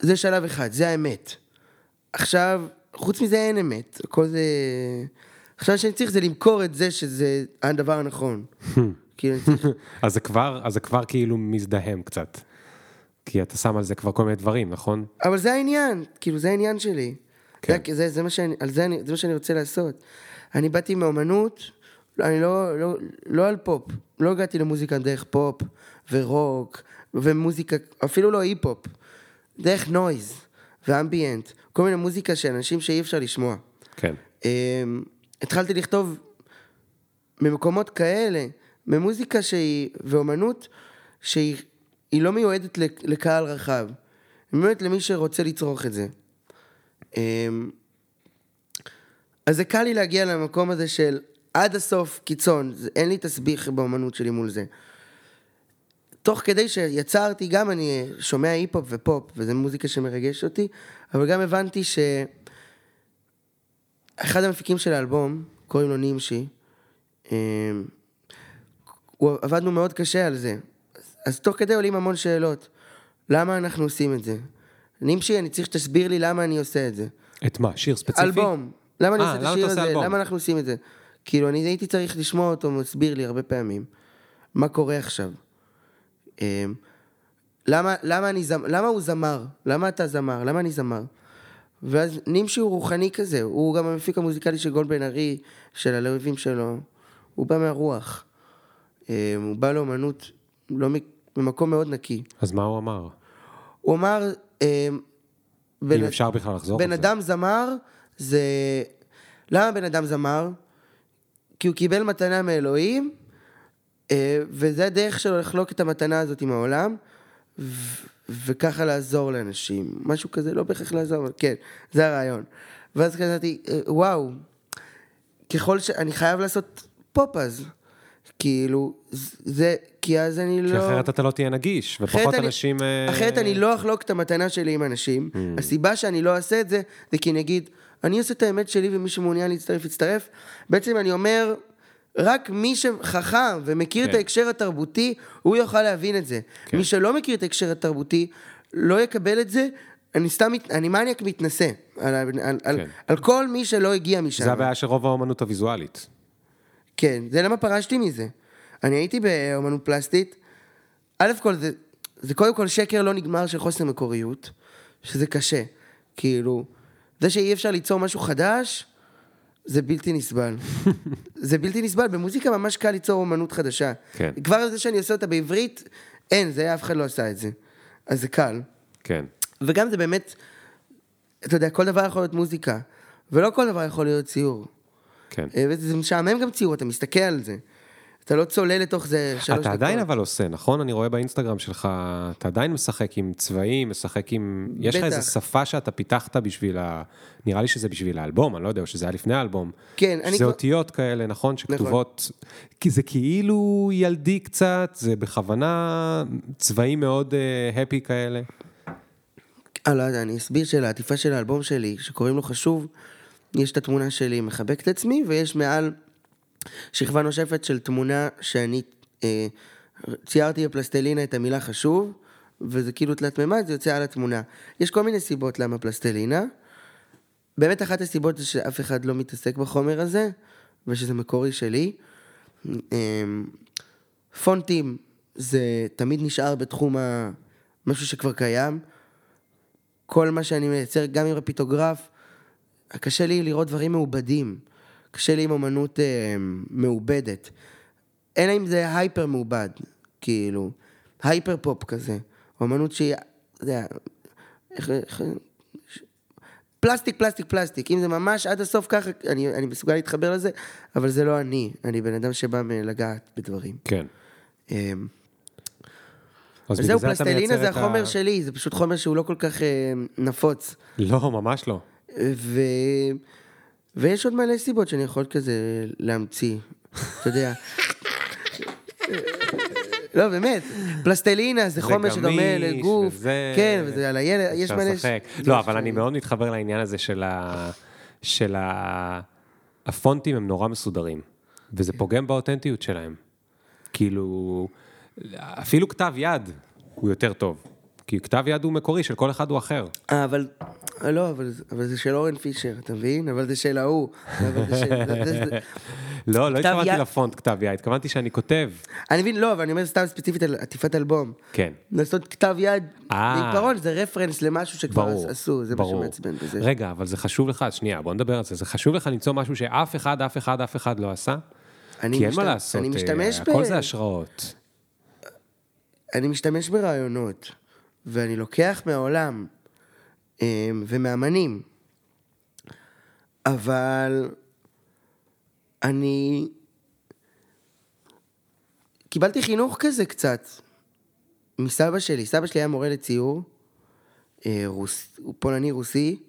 זה שלב אחד, זה האמת. עכשיו, חוץ מזה אין אמת, הכל זה... עכשיו שאני צריך זה למכור את זה שזה הדבר הנכון. [laughs] כאילו, אני צריך- אז זה כבר, אז זה כבר כאילו מזדהם קצת. כי אתה שם על זה כבר כל מיני דברים, נכון? אבל זה העניין, כאילו זה העניין שלי. כן. זה, זה, זה, מה שאני, זה, אני, זה מה שאני רוצה לעשות. אני באתי מאומנות, אני לא, לא, לא על פופ, לא הגעתי למוזיקה דרך פופ ורוק ומוזיקה, אפילו לא היפ-הופ, דרך noise ו ambient, כל מיני מוזיקה של אנשים שאי אפשר לשמוע. כן. Um, התחלתי לכתוב ממקומות כאלה, ממוזיקה שהיא, ואומנות שהיא היא לא מיועדת לק- לקהל רחב, היא מיועדת למי שרוצה לצרוך את זה. Um, אז זה קל לי להגיע למקום הזה של עד הסוף קיצון, אין לי תסביך באומנות שלי מול זה. תוך כדי שיצרתי, גם אני שומע היפ-הופ ופופ, וזו מוזיקה שמרגשת אותי, אבל גם הבנתי ש... אחד המפיקים של האלבום, קוראים לו נימשי, הוא- עבדנו מאוד קשה על זה. אז, אז תוך כדי עולים המון שאלות. למה אנחנו עושים את זה? נימשי, אני צריך שתסביר לי למה אני עושה את זה. את מה? שיר ספציפי? אלבום. למה אני אה, עושה את השיר הזה? אלבום? למה אנחנו עושים את זה? כאילו, אני הייתי צריך לשמוע אותו מסביר לי הרבה פעמים. מה קורה עכשיו? אמ, למה, למה, אני זמ... למה הוא זמר? למה אתה זמר? למה אני זמר? ואז נימשי הוא רוחני כזה, הוא גם המפיק המוזיקלי של גול בן ארי, של הלהבים שלו. הוא בא מהרוח. אמ, הוא בא לאומנות לא מ... במקום מאוד נקי. אז מה הוא אמר? הוא אמר, אמ, אם אפשר בכלל לחזור בן על זה. אדם זמר זה... למה בן אדם זמר? כי הוא קיבל מתנה מאלוהים, וזה הדרך שלו לחלוק את המתנה הזאת עם העולם, ו- וככה לעזור לאנשים. משהו כזה, לא בהכרח לעזור, אבל כן, זה הרעיון. ואז כזאתי, אה, וואו, ככל ש... אני חייב לעשות פופ אז. כאילו, זה... כי אז אני כי לא... אחרת אתה לא תהיה נגיש, ופחות אני- אנשים... אה, אחרת אני לא אחלוק את המתנה שלי עם אנשים. Mm. הסיבה שאני לא אעשה את זה, זה כי אני אגיד, אני עושה את האמת שלי ומי שמעוניין להצטרף, יצטרף. בעצם אני אומר, רק מי שחכם ומכיר את כן. ההקשר התרבותי, הוא יוכל להבין את זה. כן. מי שלא מכיר את ההקשר התרבותי, לא יקבל את זה. אני סתם, אני מניאק מתנשא על, על, על, כן. על כל מי שלא הגיע משם. זה הבעיה של רוב האומנות הוויזואלית. כן, זה למה פרשתי מזה. אני הייתי באמנות פלסטית, א' כל זה, זה קודם כל שקר לא נגמר של חוסר מקוריות, שזה קשה. כאילו, זה שאי אפשר ליצור משהו חדש, זה בלתי נסבל. [laughs] זה בלתי נסבל, במוזיקה ממש קל ליצור אמנות חדשה. כן. כבר זה שאני עושה אותה בעברית, אין, זה אף אחד לא עשה את זה. אז זה קל. כן. וגם זה באמת, אתה יודע, כל דבר יכול להיות מוזיקה, ולא כל דבר יכול להיות ציור. כן. אה, וזה משעמם גם ציור, אתה מסתכל על זה. אתה לא צולל לתוך זה שלוש דקות. אתה עדיין אבל עושה, נכון? אני רואה באינסטגרם שלך, אתה עדיין משחק עם צבעים, משחק עם... יש לך. איזו שפה שאתה פיתחת בשביל ה... נראה לי שזה בשביל האלבום, אני לא יודע, או שזה היה לפני האלבום. כן, אני שזה אותיות כאלה, נכון? שכתובות... כי זה כאילו ילדי קצת, זה בכוונה צבעים מאוד הפי כאלה. אה, לא יודע, אני אסביר שלעטיפה של האלבום שלי, שקוראים לו חשוב, יש את התמונה שלי מחבק את עצמי, ויש מעל שכבה נושפת של תמונה שאני אה, ציירתי בפלסטלינה את המילה חשוב, וזה כאילו תלת מימד, זה יוצא על התמונה. יש כל מיני סיבות למה פלסטלינה. באמת אחת הסיבות זה שאף אחד לא מתעסק בחומר הזה, ושזה מקורי שלי. אמ, פונטים זה תמיד נשאר בתחום ה... משהו שכבר קיים. כל מה שאני מייצר, גם עם הפיתוגרף, קשה לי לראות דברים מעובדים. קשה לי עם אומנות אה, מעובדת. אלא אם זה hyper מעובד, כאילו, hyper pop כזה. אומנות שהיא, אתה יודע, איך, איך, ש- פלסטיק, פלסטיק, פלסטיק. אם זה ממש עד הסוף ככה, אני, אני מסוגל להתחבר לזה, אבל זה לא אני. אני בן אדם שבא מלגעת בדברים. כן. אה, אז זהו, זה פלסטלינה זה את ה- החומר שלי, זה פשוט חומר שהוא לא כל כך אה, נפוץ. לא, ממש לא. ו... ויש עוד מלא סיבות שאני יכול כזה להמציא, אתה יודע. לא, באמת, פלסטלינה זה חומר שדומה לגוף, וזה- כן, וזה על הילד, יש מלא... לשחק. לא, יש- אבל אני מאוד מתחבר לעניין הזה של ה... של ה... הפונטים הם נורא מסודרים, וזה פוגם באותנטיות שלהם. כאילו, אפילו כתב יד הוא יותר טוב. כי כתב יד הוא מקורי, של כל אחד הוא אחר. אה, אבל... אה, לא, אבל, אבל זה של אורן פישר, אתה מבין? אבל זה של ההוא. לא, לא התכוונתי לפונט כתב יד, התכוונתי שאני כותב. אני מבין, לא, אבל אני אומר סתם ספציפית על עטיפת אלבום. כן. לעשות כתב יד, אה. בעיקרון זה רפרנס למשהו שכבר ברור, עשו, זה מה ברור. שמעצבן בזה. רגע, אבל זה חשוב לך, שנייה, בוא נדבר על זה. זה חשוב לך למצוא משהו שאף אחד, אף אחד, אף אחד לא עשה? אני כי אין מה לעשות, אני אה, משתמש ב... הכל זה השראות. אני משתמש ברעיונות, ואני לוקח מהעולם אמ, ומאמנים, אבל אני קיבלתי חינוך כזה קצת מסבא שלי. סבא שלי היה מורה לציור, אה, רוס, הוא פולני רוסי,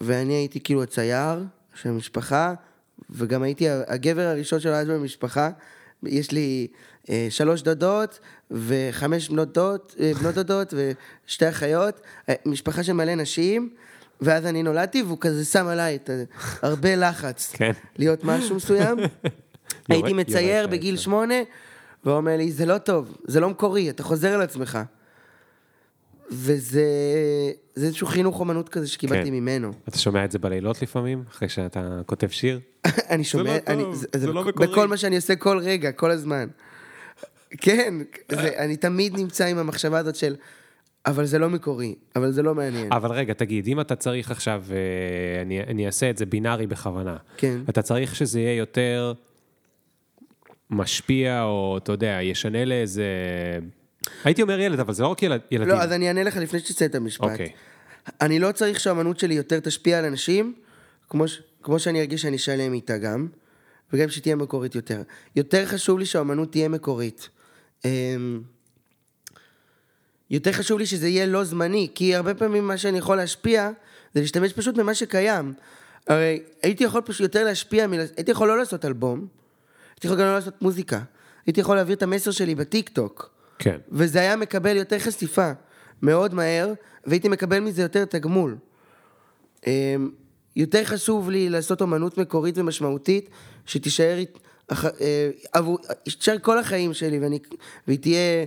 ואני הייתי כאילו הצייר של המשפחה, וגם הייתי הגבר הראשון שלו אז במשפחה. יש לי אה, שלוש דודות וחמש בנות דוד, אה, בנות דודות ושתי אחיות, אה, משפחה של מלא נשים, ואז אני נולדתי והוא כזה שם עליי את הרבה לחץ [laughs] כן. להיות משהו מסוים. [laughs] הייתי מצייר בגיל. שמונה, והוא אומר לי, זה לא טוב, זה לא מקורי, אתה חוזר על עצמך. וזה זה איזשהו חינוך אומנות כזה שקיבלתי כן. ממנו. אתה שומע את זה בלילות לפעמים, אחרי שאתה כותב שיר? [laughs] אני שומע, לא אני, טוב, זה, זה זה לא מקורי. בכל מה שאני עושה כל רגע, כל הזמן. כן, זה, אני תמיד נמצא עם המחשבה הזאת של, אבל זה לא מקורי, אבל זה לא מעניין. אבל רגע, תגיד, אם אתה צריך עכשיו, אה, אני, אני אעשה את זה בינארי בכוונה. כן. אתה צריך שזה יהיה יותר משפיע, או אתה יודע, ישנה לאיזה... הייתי אומר ילד, אבל זה לא רק ילד, ילדים. לא, אז אני אענה לך לפני שתצא את המשפט. אוקיי. אני לא צריך שהאמנות שלי יותר תשפיע על אנשים, כמו, ש- כמו שאני ארגיש שאני שלם איתה גם, וגם שתהיה מקורית יותר. יותר חשוב לי שהאמנות תהיה מקורית. אמ, יותר חשוב לי שזה יהיה לא זמני, כי הרבה פעמים מה שאני יכול להשפיע, זה להשתמש פשוט במה שקיים. הרי הייתי יכול פשוט יותר להשפיע, מל... הייתי יכול לא לעשות אלבום, הייתי יכול גם לא לעשות מוזיקה, הייתי יכול להעביר את המסר שלי בטיק טוק. כן. וזה היה מקבל יותר חשיפה מאוד מהר, והייתי מקבל מזה יותר תגמול. אמ, יותר חשוב לי לעשות אומנות מקורית ומשמעותית, שתישאר עבור- תישאר כל החיים שלי, ואני, והיא תהיה...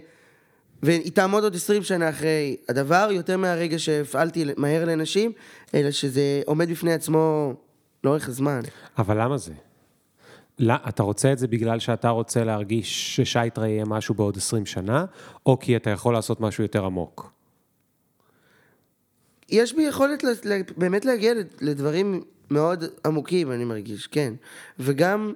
והיא תעמוד עוד 20 שנה אחרי הדבר, יותר מהרגע שהפעלתי מהר לאנשים, אלא שזה עומד בפני עצמו לאורך הזמן. אבל למה זה? לא, אתה רוצה את זה בגלל שאתה רוצה להרגיש ששייטרה יהיה משהו בעוד 20 שנה, או כי אתה יכול לעשות משהו יותר עמוק? יש בי יכולת ל- ל- באמת להגיע לדברים מאוד עמוקים, אני מרגיש, כן. וגם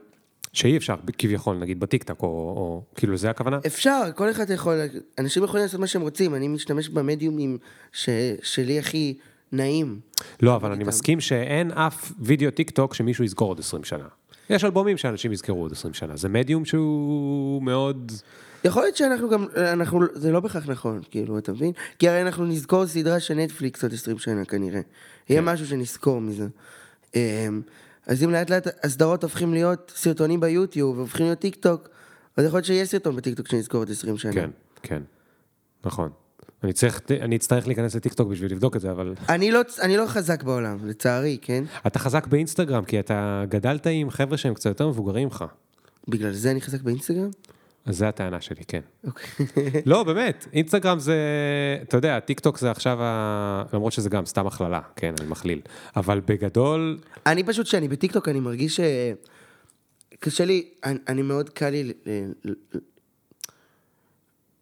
שאי אפשר, כביכול, נגיד בטיקטק, או, או כאילו, זה הכוונה? אפשר, כל אחד יכול, אנשים יכולים לעשות מה שהם רוצים, אני משתמש במדיומים ש, שלי הכי נעים. לא, אבל אני מסכים שאין אף וידאו טיק טוק שמישהו יזכור עוד 20 שנה. יש אלבומים שאנשים יזכרו עוד 20 שנה. זה מדיום שהוא מאוד... יכול להיות שאנחנו גם, אנחנו, זה לא בהכרח נכון, כאילו, אתה מבין? כי הרי אנחנו נזכור סדרה של נטפליקס עוד 20 שנה כנראה. יהיה משהו שנזכור מזה. אז אם לאט לאט הסדרות הופכים להיות סרטונים ביוטיוב, והופכים להיות טיק טוק, אז יכול להיות שיהיה סרטון בטיק טוק שנזכור עוד 20 שנה. כן, כן. נכון. אני צריך, אני אצטרך להיכנס לטיקטוק בשביל לבדוק את זה, אבל... אני לא, אני לא חזק בעולם, לצערי, כן? אתה חזק באינסטגרם, כי אתה גדלת עם חבר'ה שהם קצת יותר מבוגרים ממך. בגלל זה אני חזק באינסטגרם? אז זו הטענה שלי, כן. אוקיי. [laughs] לא, באמת, אינסטגרם זה, אתה יודע, טיק טוק זה עכשיו, ה... למרות שזה גם סתם הכללה, כן, אני מכליל. אבל בגדול, אני פשוט, כשאני בטיקטוק, אני מרגיש ש... קשה לי, אני, אני מאוד קל לי... ל-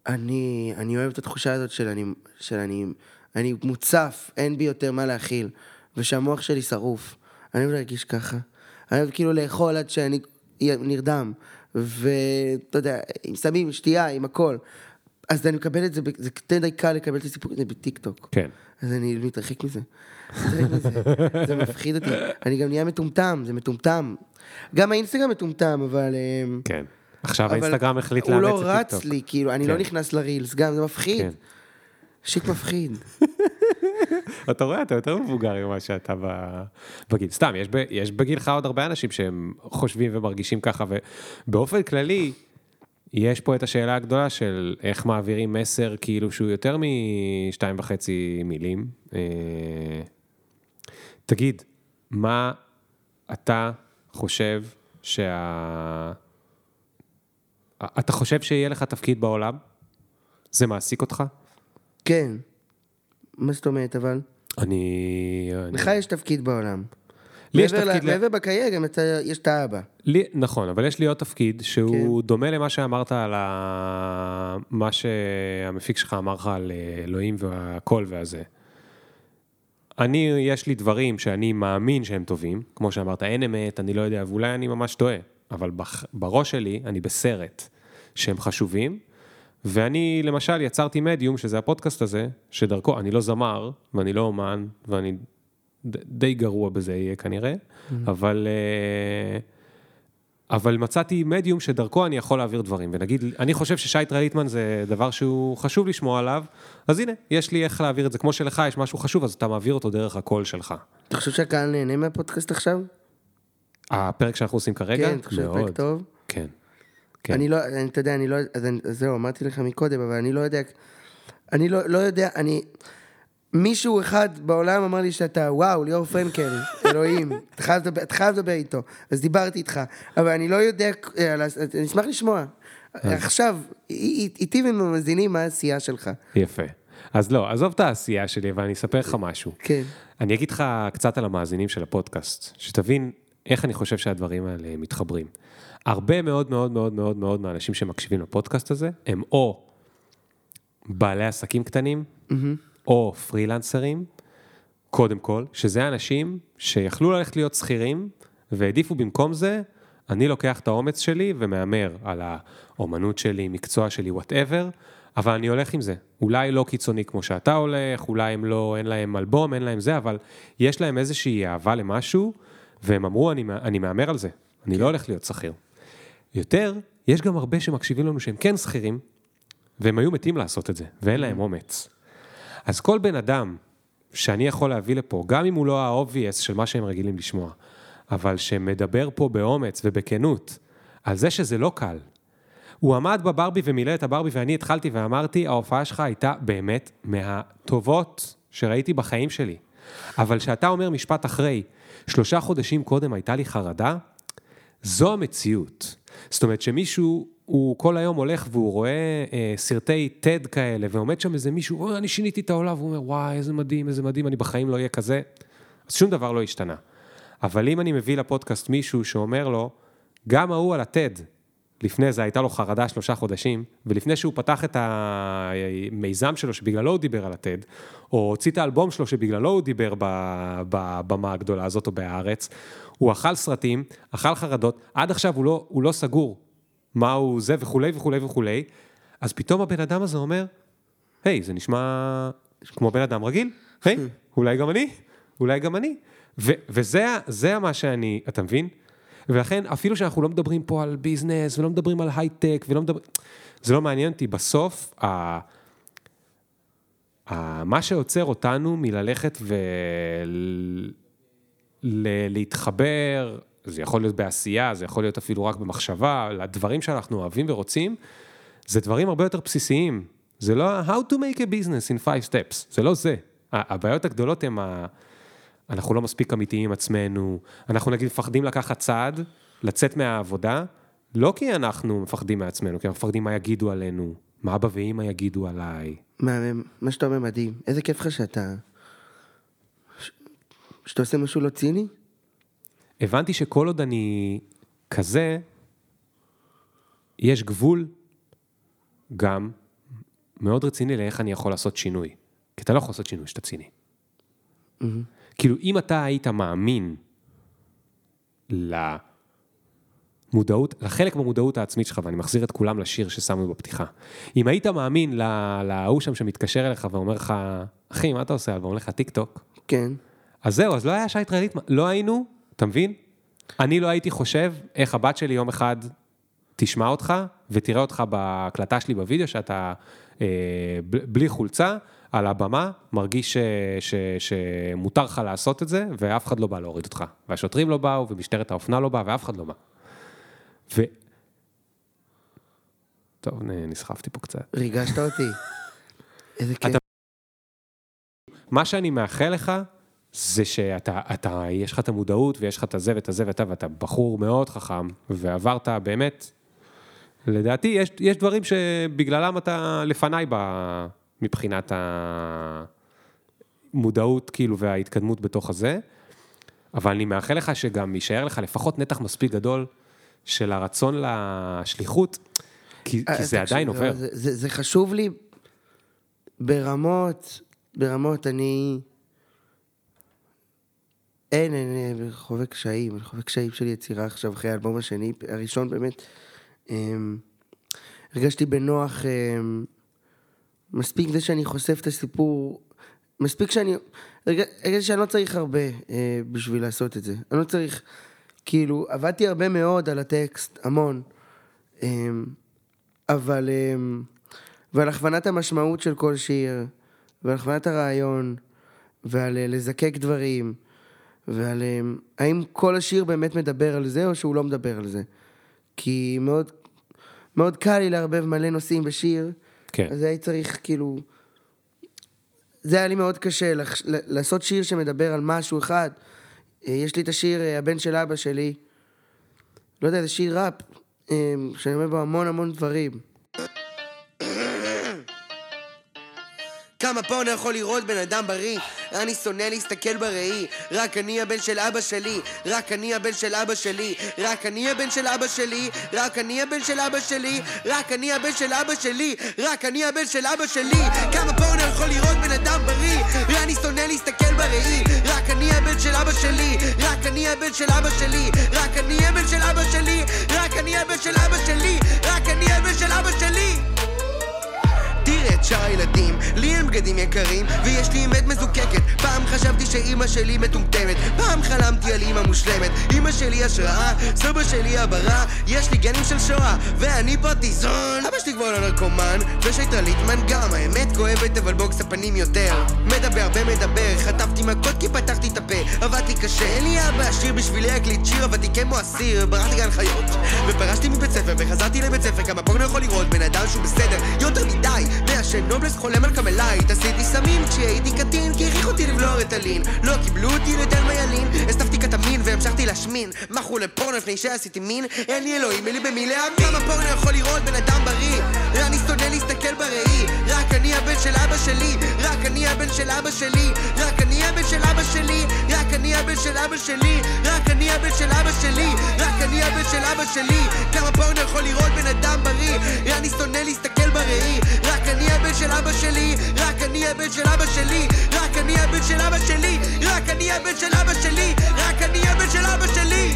אני, אני אוהב את התחושה הזאת של אני, של אני, אני מוצף, אין בי יותר מה להכיל, ושהמוח שלי שרוף. אני אוהב להרגיש ככה. אני אוהב כאילו לאכול עד שאני נרדם, ואתה יודע, עם סמים, שתייה, עם הכל. אז אני מקבל את זה, זה די קל לקבל את הסיפור הזה בטיקטוק. כן. אז אני מתרחק מזה. זה מפחיד אותי. אני גם נהיה מטומטם, זה מטומטם. גם האינסטגרם מטומטם, אבל... כן. עכשיו אבל האינסטגרם החליט הוא לאמץ לא את רץ טיקטוק. לי, כאילו, אני לא כן. נכנס לרילס, גם זה מפחיד. shit מפחיד. [laughs] אתה רואה, אתה יותר מבוגר ממה שאתה בגיל. סתם, יש, ב, יש בגילך עוד הרבה אנשים שהם חושבים ומרגישים ככה, ובאופן כללי, יש פה את השאלה הגדולה של איך מעבירים מסר כאילו שהוא יותר משתיים וחצי מילים. אה, תגיד, מה אתה חושב שה... אתה חושב שיהיה לך תפקיד בעולם? זה מעסיק אותך? כן. מה זאת אומרת, אבל? אני... אני- לך יש תפקיד בעולם. לי יש מעבר ל- תפקיד ל- מעבר בקריירה, גם אתה, יש את האבא. לי, נכון, אבל יש לי עוד תפקיד שהוא כן. דומה למה שאמרת על ה... מה שהמפיק שלך אמר לך על אה, אלוהים והקול והזה. אני, יש לי דברים שאני מאמין שהם טובים, כמו שאמרת, אין אמת, אני לא יודע, ואולי אני ממש טועה, אבל בח... בראש שלי אני בסרט שהם חשובים, ואני למשל יצרתי מדיום, שזה הפודקאסט הזה, שדרכו, אני לא זמר, ואני לא אומן, ואני ד- די גרוע בזה יהיה כנראה, אבל... אה, אבל מצאתי מדיום שדרכו אני יכול להעביר דברים, ונגיד, אני חושב ששייט רליטמן זה דבר שהוא חשוב לשמוע עליו, אז הנה, יש לי איך להעביר את זה, כמו שלך יש משהו חשוב, אז אתה מעביר אותו דרך הקול שלך. אתה חושב שהקהל נהנה מהפודקאסט עכשיו? הפרק שאנחנו עושים כרגע, כן, אתה חושב פרק טוב? כן. כן. אני לא, אני, אתה יודע, אני לא, אז אני, אז זהו, אמרתי לך מקודם, אבל אני לא יודע, אני לא, לא יודע, אני, מישהו אחד בעולם אמר לי שאתה, וואו, ליאור פרנקל, [laughs] אלוהים, אתה חייב לדבר- איתו, אז דיברתי איתך, אבל אני לא יודע, אה, אני אשמח לשמוע. עכשיו, איתי ומאזינים מה העשייה שלך. יפה. אז לא, עזוב את העשייה שלי, אבל אני אספר לך משהו. כן. אני אגיד לך קצת על המאזינים של הפודקאסט, שתבין איך אני חושב שהדברים האלה מתחברים. הרבה מאוד מאוד מאוד מאוד מאוד מהאנשים שמקשיבים לפודקאסט הזה, הם או בעלי עסקים קטנים, או פרילנסרים, קודם כל, שזה אנשים שיכלו ללכת להיות שכירים, והעדיפו במקום זה, אני לוקח את האומץ שלי ומהמר על האומנות שלי, מקצוע שלי, whatever, אבל אני הולך עם זה. אולי לא קיצוני כמו שאתה הולך, אולי הם לא, אין להם אלבום, אין להם זה, אבל יש להם איזושהי אהבה למשהו, והם אמרו, אני, אני מהמר על זה, אני לא הולך להיות שכיר. יותר, יש גם הרבה שמקשיבים לנו שהם כן שכירים, והם היו מתים לעשות את זה, ואין להם אומץ. אז כל בן אדם שאני יכול להביא לפה, גם אם הוא לא ה-obvious של מה שהם רגילים לשמוע, אבל שמדבר פה באומץ ובכנות על זה שזה לא קל. הוא עמד בברבי ומילא את הברבי ואני התחלתי ואמרתי, ההופעה שלך הייתה באמת מהטובות שראיתי בחיים שלי. אבל כשאתה אומר משפט אחרי, שלושה חודשים קודם הייתה לי חרדה, זו המציאות. זאת אומרת שמישהו, הוא כל היום הולך והוא רואה אה, סרטי TED כאלה, ועומד שם איזה מישהו, אוי, אני שיניתי את העולם, והוא אומר, וואי, איזה מדהים, איזה מדהים, אני בחיים לא אהיה כזה. אז שום דבר לא השתנה. אבל אם אני מביא לפודקאסט מישהו שאומר לו, גם ההוא על ה-TED, לפני זה הייתה לו חרדה שלושה חודשים, ולפני שהוא פתח את המיזם שלו שבגללו הוא דיבר על ה-TED, או הוציא את האלבום שלו שבגללו הוא דיבר בבמה הגדולה הזאת או בהארץ, הוא אכל סרטים, אכל חרדות, עד עכשיו הוא לא, הוא לא סגור מה הוא זה וכולי וכולי וכולי, אז פתאום הבן אדם הזה אומר, היי, זה נשמע כמו בן אדם רגיל, היי, [laughs] אולי גם אני, אולי גם אני. ו- וזה זה מה שאני, אתה מבין? ולכן אפילו שאנחנו לא מדברים פה על ביזנס ולא מדברים על הייטק ולא מדברים, זה לא מעניין אותי, בסוף, ה... ה... מה שעוצר אותנו מללכת ולהתחבר, זה יכול להיות בעשייה, זה יכול להיות אפילו רק במחשבה, לדברים שאנחנו אוהבים ורוצים, זה דברים הרבה יותר בסיסיים. זה לא how to make a business in five steps, זה לא זה. הבעיות הגדולות הן ה... אנחנו לא מספיק אמיתיים עם עצמנו, אנחנו נגיד מפחדים לקחת צעד, לצאת מהעבודה, לא כי אנחנו מפחדים מעצמנו, כי אנחנו מפחדים מה יגידו עלינו, מה אבא ואמא יגידו עליי. מהמם, מה שאתה אומר מדהים. איזה כיף לך שאתה... ש- שאתה עושה משהו לא ציני? הבנתי שכל עוד אני כזה, יש גבול גם מאוד רציני לאיך אני יכול לעשות שינוי. כי אתה לא יכול לעשות שינוי שאתה ציני. כאילו, אם אתה היית מאמין למודעות, לחלק במודעות העצמית שלך, ואני מחזיר את כולם לשיר ששמנו בפתיחה. אם היית מאמין להוא שם שמתקשר אליך ואומר לך, אחי, מה אתה עושה? ואומר לך, טיק טוק. כן. אז זהו, אז לא היה שייט רליטמן, לא היינו, אתה מבין? אני לא הייתי חושב איך הבת שלי יום אחד תשמע אותך ותראה אותך בהקלטה שלי בווידאו, שאתה אה, בלי חולצה, על הבמה, מרגיש ש, ש, שמותר לך לעשות את זה, ואף אחד לא בא להוריד אותך. והשוטרים לא באו, ומשטרת האופנה לא באה, ואף אחד לא בא. ו... טוב, נסחפתי פה קצת. ריגשת אותי. [laughs] איזה כיף. אתה- מה שאני מאחל לך, זה שאתה, אתה, יש לך את המודעות ויש לך את הזה ואת הזה ואתה, ואתה בחור מאוד חכם, ועברת באמת, לדעתי, יש, יש דברים שבגללם אתה לפניי ב, מבחינת המודעות, כאילו, וההתקדמות בתוך הזה, אבל אני מאחל לך שגם יישאר לך לפחות נתח מספיק גדול של הרצון לשליחות, כי, אה, כי זה תקשיב, עדיין לא, עובר. זה, זה, זה חשוב לי ברמות, ברמות, אני... אין, אין, אין, חווה קשיים, אני חווה קשיים של יצירה עכשיו אחרי האלבום השני, הראשון באמת. אמ, הרגשתי בנוח, אמ, מספיק זה שאני חושף את הסיפור, מספיק שאני, הרג- הרגשתי שאני לא צריך הרבה אה, בשביל לעשות את זה. אני לא צריך, כאילו, עבדתי הרבה מאוד על הטקסט, המון. אמ, אבל... אמ, ועל הכוונת המשמעות של כל שיר, ועל הכוונת הרעיון, ועל אה, לזקק דברים, ועל אמ, האם כל השיר באמת מדבר על זה, או שהוא לא מדבר על זה. כי מאוד, מאוד קל לי לערבב מלא נושאים בשיר, כן. אז הייתי צריך כאילו... זה היה לי מאוד קשה, לח... לעשות שיר שמדבר על משהו אחד. אה, יש לי את השיר אה, הבן של אבא שלי, לא יודע, זה שיר ראפ, אה, שאני אומר בו המון המון דברים. כמה פה אני יכול לראות בן אדם בריא? אני שונא להסתכל בראי רק אני הבן של אבא שלי רק אני הבן של אבא שלי רק אני הבן של אבא שלי רק אני הבן של אבא שלי רק אני הבן של אבא שלי רק אני הבן של אבא שלי כמה פה אני יכול לראות בן אדם בריא אני שונא להסתכל בראי רק אני הבן של אבא שלי רק אני הבן של אבא שלי רק אני הבן של אבא שלי רק אני הבן של אבא שלי רק אני הבן של אבא שלי שאר הילדים, לי אין בגדים יקרים ויש לי אמת מזוקקת. פעם חשבתי שאימא שלי מטומטמת. פעם חלמתי על אימא מושלמת. אימא שלי השראה, סבא שלי הברה. יש לי גנים של שואה ואני פרטיזון. אבא שלי כבר לא נרקומן ושי טרא ליטמן גם. האמת כואבת אבל בוקס בפנים יותר. מדבר הרבה מדבר חטפתי מכות כי פתחתי את הפה. עבדתי קשה אין לי אבא עשיר בשבילי להקליט שיר עבדתי כמו אסיר ברחתי גן חיות ופרשתי מבית ספר וחזרתי לבית ספר. כמה פורנו יכול לראות? בן אדם שהוא בסדר יותר מדי. מעשן נובלס חולם על קאמל לייט עשיתי סמים כשהייתי קטין כי הכריחו אותי לבלוע ריטלין. לא קיבלו אותי לתלמה ילין הסנפתי קטמין והמשכתי להשמין. מכור לפורנו לפני שעשיתי מין. אין לי אלוהים אין לי במי להאמין. כמה פורנו יכול לראות בן אדם בריא? אני שונא להסתכל בראי. רק אני הבן של אבא שלי. רק אני הבן של אבא שלי. רק אני הבן של אבא שלי. רק אני הבן של אבא שלי. רק אני הבן של אבא שלי. רק אני הבן של אבא שלי. כמה פורנו יכול לראות בן אדם בריא? אני שונא להסתכל בראי. רק אני הבן של אבא שלי רק אני הבן של אבא שלי רק אני הבן של אבא שלי רק אני הבן של אבא שלי רק אני הבן של אבא שלי.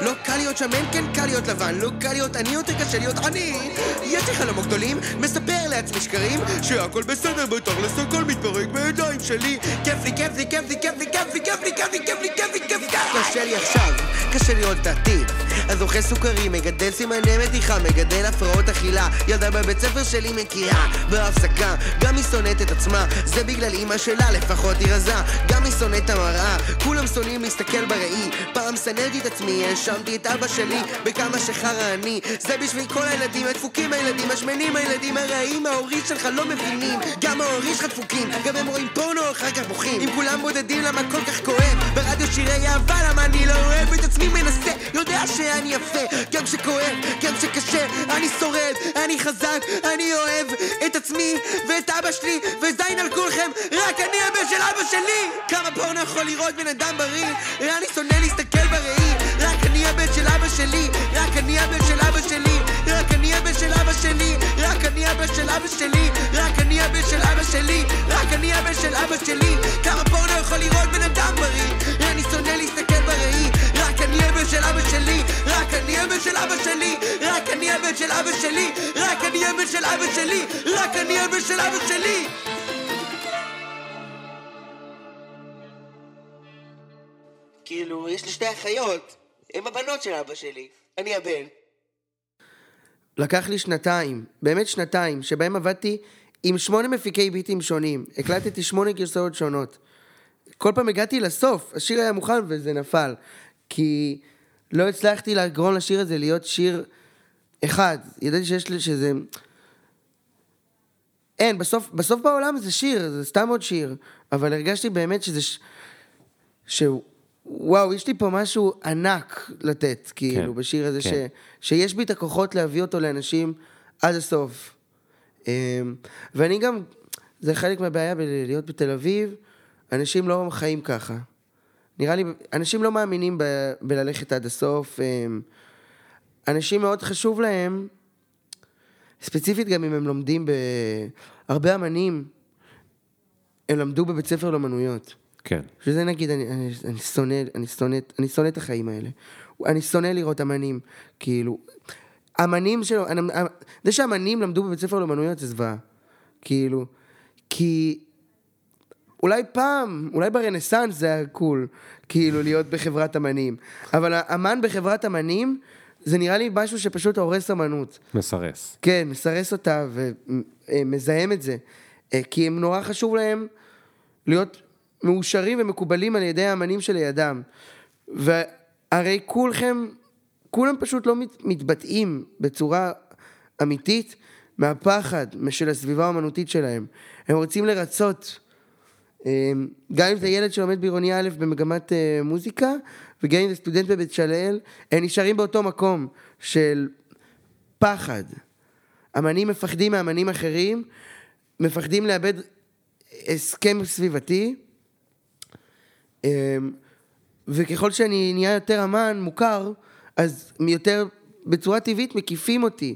לא קל להיות שמן, כן קל להיות לבן לא קל להיות עני, יותר קשה להיות עני. יש לי חלומות גדולים, מספר לעצמי שקרים שהכל בסדר, בתכלס הכל מתפרק בידיים שלי. כיף לי, כיף לי, כיף לי, כיף לי, כיף לי, כיף לי, כיף לי, כיף לי, כיף לי, כיף לי. קשה לי עכשיו, קשה לי לראות את העתיד אז אוכל סוכרי, מגדל סימני מתיחה, מגדל הפרעות אכילה. ילדה בבית ספר שלי מכירה בהפסקה, גם היא שונאת את עצמה זה בגלל אימא שלה, לפחות היא רזה. גם היא שונאת את המראה כולם שונאים להסתכל בראי. פעם שנאתי את עצמי, האשמתי את אבא שלי בכמה שחרא אני. זה בשביל כל הילדים הדפוקים הילדים השמנים הילדים הרעים ההורים שלך לא מבינים. גם ההורים שלך דפוקים גם הם רואים פורנו אחר כך בוכים. אם כולם בודדים למה כל כך כואב? ברדיו שירי אהבה למה אני לא אוהב את עצמי מנסה? יודע שאני יפה גם כשכואב גם כשקשה. אני שורד אני חזק אני אוהב את עצמי ואת אבא שלי וזין על כולכם רק אני הבן של אבא שלי. כמה פורנו יכול לראות בן אדם בריא? אני שונא להסתכל בראי. רק אני הבן של אבא שלי רק אני הבן של אבא שלי רק אני הבן של אבא שלי רק אני הבן של אבא שלי רק אני הבן של אבא שלי רק אני הבן של אבא שלי. כמה פורנו יכול לראות בן אדם בריא? אני שונא להסתכל בראי רק אני הבן של אבא שלי, רק אני הבן של אבא שלי, רק אני הבן של אבא שלי, רק אני הבן של אבא שלי! כאילו, יש לי שתי אחיות, הן הבנות של אבא שלי, אני הבן. לקח לי שנתיים, באמת שנתיים, שבהם עבדתי עם שמונה מפיקי ביטים שונים. הקלטתי שמונה גרסאות שונות. כל פעם הגעתי לסוף, השיר היה מוכן וזה נפל. כי לא הצלחתי לגרום לשיר הזה להיות שיר אחד. ידעתי שיש לי שזה... אין, בסוף, בסוף בעולם זה שיר, זה סתם עוד שיר. אבל הרגשתי באמת שזה... ש... ש... וואו, יש לי פה משהו ענק לתת, כאילו, כן, בשיר הזה, כן. ש... שיש בי את הכוחות להביא אותו לאנשים עד הסוף. אמ, ואני גם, זה חלק מהבעיה בלהיות בתל אביב, אנשים לא חיים ככה. נראה לי, אנשים לא מאמינים ב... בללכת עד הסוף. אמ, אנשים מאוד חשוב להם, ספציפית גם אם הם לומדים ב... הרבה אמנים, הם למדו בבית ספר לאמנויות. כן. שזה נגיד, אני, אני, אני שונא, אני שונא, אני שונא את החיים האלה. אני שונא לראות אמנים, כאילו, אמנים שלו, אני- זה שאמנים למדו בבית ספר לאמנויות זה זוועה. כאילו, כי אולי פעם, אולי ברנסאנס זה היה קול, כאילו, להיות בחברת אמנים. אבל האמן בחברת אמנים, זה נראה לי משהו שפשוט הורס אמנות. מסרס. כן, מסרס אותה ומזהם את זה. אה, כי הם נורא חשוב להם להיות מאושרים ומקובלים על ידי האמנים שלידם. והרי כולכם, כולם פשוט לא מת- מתבטאים בצורה אמיתית מהפחד של הסביבה האמנותית שלהם. הם רוצים לרצות. אה, גם אם זה ילד שלומד בעירוני א' במגמת אה, מוזיקה, וגם אם זה סטודנט בבית שלאל, הם נשארים באותו מקום של פחד. אמנים מפחדים מאמנים אחרים, מפחדים לאבד הסכם סביבתי, אמ, וככל שאני נהיה יותר אמן מוכר, אז יותר, בצורה טבעית מקיפים אותי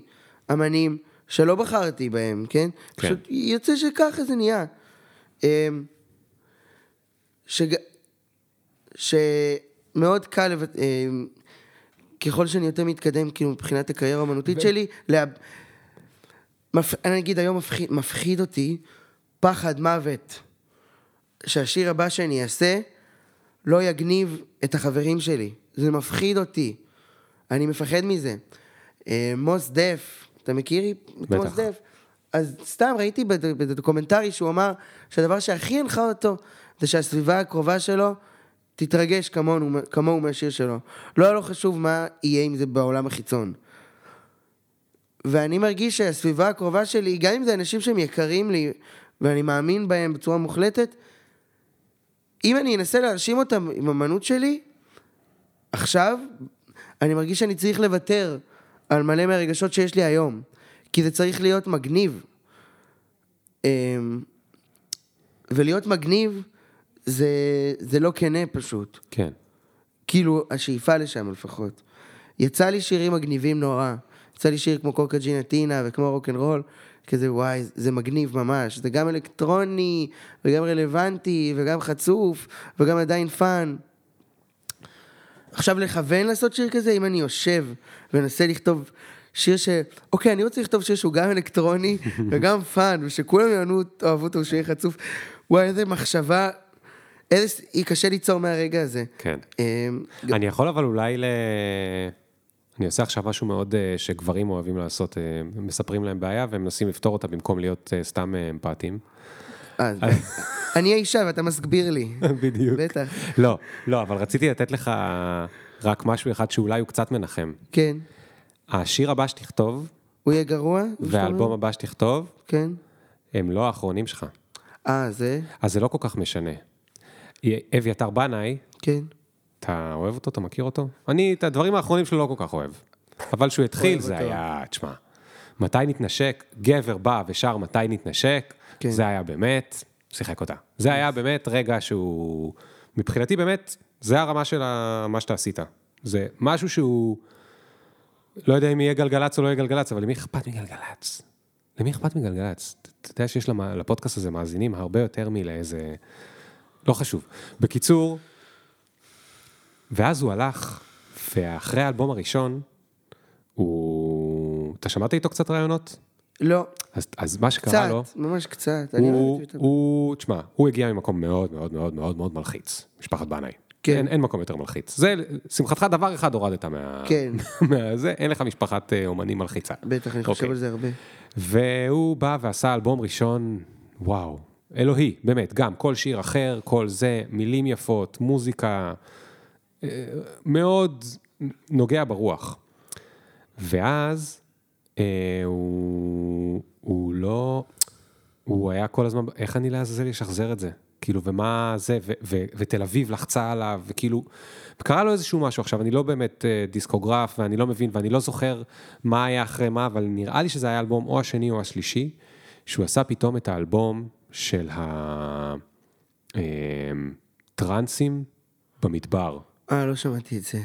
אמנים שלא בחרתי בהם, כן? כן. פשוט יוצא שככה זה נהיה. שג... שמאוד קל. אמ, ככל שאני יותר מתקדם, כאילו, מבחינת הקריירה האמנותית שלי, לה... מפ... אני אגיד, היום מפחיד, מפחיד אותי פחד מוות, שהשיר הבא שאני אעשה לא יגניב את החברים שלי. זה מפחיד אותי. אני מפחד מזה. אה, מוס דף, אתה מכיר את. מוס דף? אז סתם ראיתי בד- בדוקומנטרי שהוא אמר שהדבר שהכי הנחה אותו זה שהסביבה הקרובה שלו תתרגש כמונו, כמוהו מהשיר שלו. לא היה לו חשוב מה יהיה עם זה בעולם החיצון. ואני מרגיש שהסביבה הקרובה שלי, גם אם זה אנשים שהם יקרים לי, ואני מאמין בהם בצורה מוחלטת, אם אני אנסה להרשים אותם עם אמנות שלי, עכשיו, אני מרגיש שאני צריך לוותר על מלא מהרגשות שיש לי היום. כי זה צריך להיות מגניב. אמ, ולהיות מגניב זה, זה לא כנה פשוט. כן. כאילו, השאיפה לשם לפחות. יצא לי שירים מגניבים נורא. יצא לי שיר כמו קוקה ג'ינטינה וכמו רוקנרול, כזה וואי, זה מגניב ממש. זה גם אלקטרוני, וגם רלוונטי, וגם חצוף, וגם עדיין fun. עכשיו לכוון לעשות שיר כזה, אם אני יושב ומנסה לכתוב שיר ש... אוקיי, אני רוצה לכתוב שיר שהוא גם אלקטרוני [laughs] וגם fun, ושכולם ייהנו, יאהבו אותו, שהוא יהיה חצוף. וואי, איזה מחשבה, איזה... היא קשה ליצור מהרגע הזה. כן. אמ, אני יכול אבל אולי ל... אני עושה עכשיו משהו מאוד אה, שגברים אוהבים לעשות, אה, מספרים להם בעיה והם מנסים לפתור אותה במקום להיות אה, סתם אמפתיים. [laughs] אני האישה ואתה מסביר לי. [laughs] בדיוק. בטח. לא, לא, אבל רציתי לתת לך רק משהו אחד שאולי הוא קצת מנחם. כן. השיר הבא שתכתוב, הוא יהיה גרוע? והאלבום הבא שתכתוב, כן. הם לא האחרונים שלך. אה, זה? אז זה לא כל כך משנה. אביתר בנאי, כן. אתה אוהב אותו? אתה מכיר אותו? אני, את הדברים האחרונים שלו לא כל כך אוהב. אבל כשהוא התחיל זה. היה, תשמע, מתי נתנשק, גבר בא ושר מתי נתנשק, כן. זה היה באמת, שיחק אותה. זה היה באמת רגע שהוא, מבחינתי באמת, זה הרמה של ה- מה שאתה עשית. זה משהו שהוא, לא יודע אם יהיה גלגלצ או לא יהיה גלגלצ, אבל למי אכפת מגלגלצ? למי אכפת מגלגלצ? אתה יודע שיש לפודקאסט הזה מאזינים הרבה יותר מלאיזה... לא חשוב. בקיצור, ואז הוא הלך, ואחרי האלבום הראשון, הוא... אתה שמעת איתו קצת רעיונות? לא, אז, אז מה שקרה לו, קצת, ממש קצת. הוא, אותם. הוא, תשמע, הוא הגיע ממקום מאוד מאוד מאוד מאוד מאוד מלחיץ, משפחת בנאי. כן. אין, אין מקום יותר מלחיץ. זה, שמחתך דבר אחד הורדת מה... כן. [laughs] מהזה, אין לך משפחת אה, אומנים מלחיצה. בטח, אני חושב אוקיי. על זה הרבה. והוא בא ועשה אלבום ראשון, וואו, אלוהי, באמת, גם כל שיר אחר, כל זה, מילים יפות, מוזיקה, אה, מאוד נוגע ברוח. ואז אה, הוא, הוא לא, הוא היה כל הזמן, איך אני לעזאזל אשחזר את זה? כאילו, ומה זה, ו, ו, ותל אביב לחצה עליו, וכאילו, קרה לו איזשהו משהו עכשיו, אני לא באמת אה, דיסקוגרף, ואני לא מבין, ואני לא זוכר מה היה אחרי מה, אבל נראה לי שזה היה האלבום או השני או השלישי, שהוא עשה פתאום את האלבום של הטרנסים במדבר. אה, לא שמעתי את זה.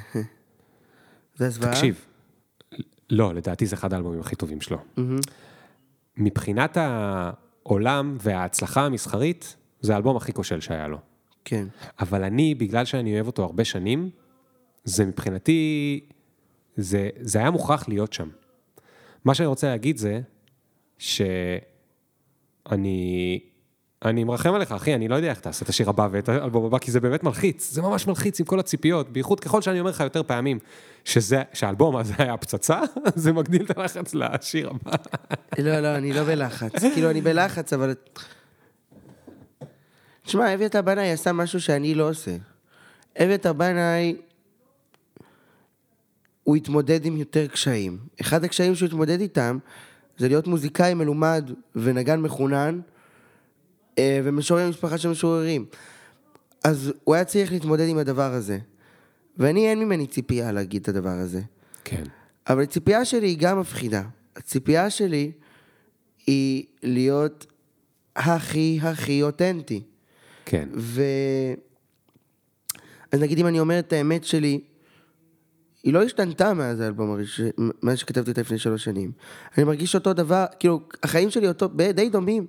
זה הזוועה? תקשיב, לא, לדעתי זה אחד האלבומים הכי טובים שלו. מבחינת העולם וההצלחה המסחרית, זה האלבום הכי כושל שהיה לו. כן. אבל אני, בגלל שאני אוהב אותו הרבה שנים, זה מבחינתי, זה, זה היה מוכרח להיות שם. מה שאני רוצה להגיד זה, שאני, אני מרחם עליך, אחי, אני לא יודע איך תעשה את השיר הבא ואת האלבום הבא, כי זה באמת מלחיץ, זה ממש מלחיץ עם כל הציפיות, בייחוד ככל שאני אומר לך יותר פעמים, שזה, שהאלבום הזה היה פצצה, [laughs] זה מגדיל את הלחץ לשיר הבא. [laughs] לא, לא, אני לא בלחץ. כאילו, אני בלחץ, אבל... תשמע, אביתר בנאי עשה משהו שאני לא עושה. אביתר בנאי, הוא התמודד עם יותר קשיים. אחד הקשיים שהוא התמודד איתם, זה להיות מוזיקאי מלומד ונגן מחונן, ומשורר משפחה של משוררים. אז הוא היה צריך להתמודד עם הדבר הזה. ואני, אין ממני ציפייה להגיד את הדבר הזה. כן. אבל הציפייה שלי היא גם מפחידה. הציפייה שלי היא להיות הכי הכי אותנטי. כן. ו... אז נגיד אם אני אומר את האמת שלי, היא לא השתנתה מאז האלבום הראשון, מאז שכתבתי אותה לפני שלוש שנים. אני מרגיש אותו דבר, כאילו, החיים שלי אותו, די דומים,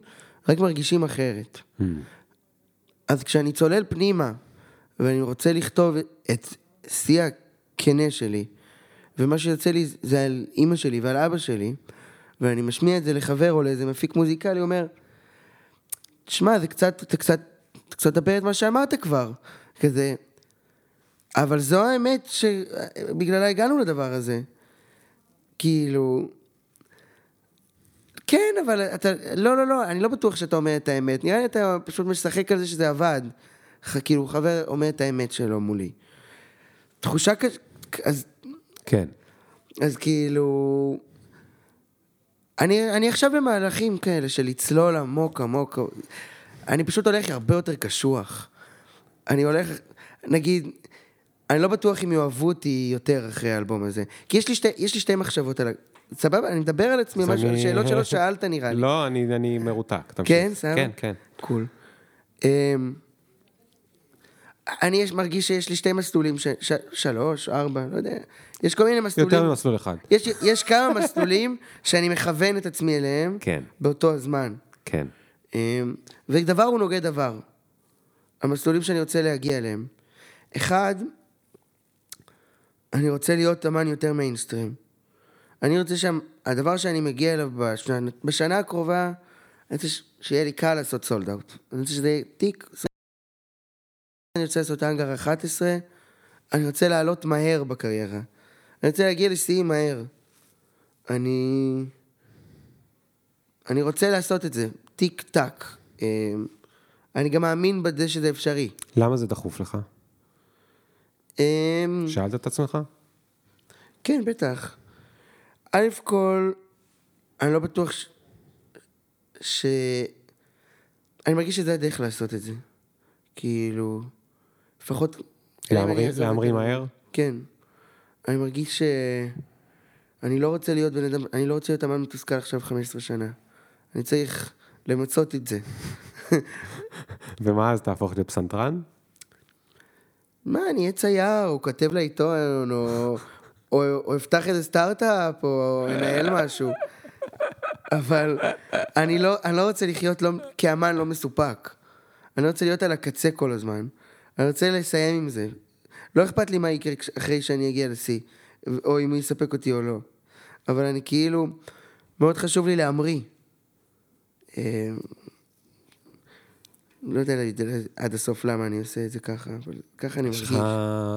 רק מרגישים אחרת. אז כשאני צולל פנימה, ואני רוצה לכתוב את שיא הכנה שלי, ומה שיוצא לי זה על אימא שלי ועל אבא שלי, ואני משמיע את זה לחבר או לאיזה מפיק מוזיקלי, אומר, תשמע, זה קצת, אתה קצת, אתה קצת מדבר את מה שאמרת כבר, כזה, אבל זו האמת שבגללה הגענו לדבר הזה. כאילו, כן, אבל אתה, לא, לא, לא, אני לא בטוח שאתה אומר את האמת, נראה לי אתה פשוט משחק על זה שזה עבד. כאילו, חבר אומר את האמת שלו מולי. תחושה כזאת, אז כן. אז כאילו... אני, אני עכשיו במהלכים כאלה של לצלול עמוק עמוק. אני פשוט הולך הרבה יותר קשוח. אני הולך, נגיד, אני לא בטוח אם יאהבו אותי יותר אחרי האלבום הזה. כי יש לי שתי, יש לי שתי מחשבות על. סבבה? אני מדבר על עצמי, משהו, אני- שאלות שלא [laughs] שאלת נראה לי. לא, אני, אני מרותק. תמשיך. כן, סבבה? כן, כן. קול. אמ, אני יש, מרגיש שיש לי שתי מסלולים, ש, ש, שלוש, ארבע, לא יודע. יש כל מיני מסלולים. יותר ממסלול אחד. יש, יש כמה מסלולים [laughs] שאני מכוון את עצמי אליהם כן. באותו הזמן. כן. אמ, ודבר הוא נוגד דבר. המסלולים שאני רוצה להגיע אליהם. אחד, אני רוצה להיות אמן יותר מיינסטרים. אני רוצה שם, הדבר שאני מגיע אליו בשנה, בשנה הקרובה, אני רוצה ש- שיהיה לי קל לעשות סולד אאוט. אני רוצה שזה יהיה תיק. אני רוצה לעשות אנגר 11, אני רוצה לעלות מהר בקריירה. אני רוצה להגיע לשיאים מהר. אני... אני רוצה לעשות את זה, טיק טק. אמ, אני גם מאמין בזה שזה אפשרי. למה זה דחוף לך? אמ, שאלת את עצמך? כן, בטח. א' כל, אני לא בטוח ש... ש... אני מרגיש שזה הדרך לעשות את זה. כאילו, לפחות... להמריא-. מהר? כן. אני מרגיש ש... אני לא רוצה להיות בן אדם, אני לא רוצה להיות אמן מתוסכל עכשיו 15 שנה. אני צריך למצות את זה. [laughs] ומה אז תהפוך לפסנתרן? מה, אני אהיה צייר, או כותב לעיתון, או, או, או אפתח איזה סטארט-אפ, או אנהל משהו. אבל אני לא, אני לא רוצה לחיות לא, כאמן לא מסופק. אני רוצה להיות על הקצה כל הזמן. אני רוצה לסיים עם זה. לא אכפת לי מה יקרה אחרי שאני אגיע לשיא, או אם הוא יספק אותי או לא. אבל אני כאילו, מאוד חשוב לי להמריא. לא יודע להגיד עד הסוף למה אני עושה את זה ככה, אבל ככה אני יש מרגיש. לך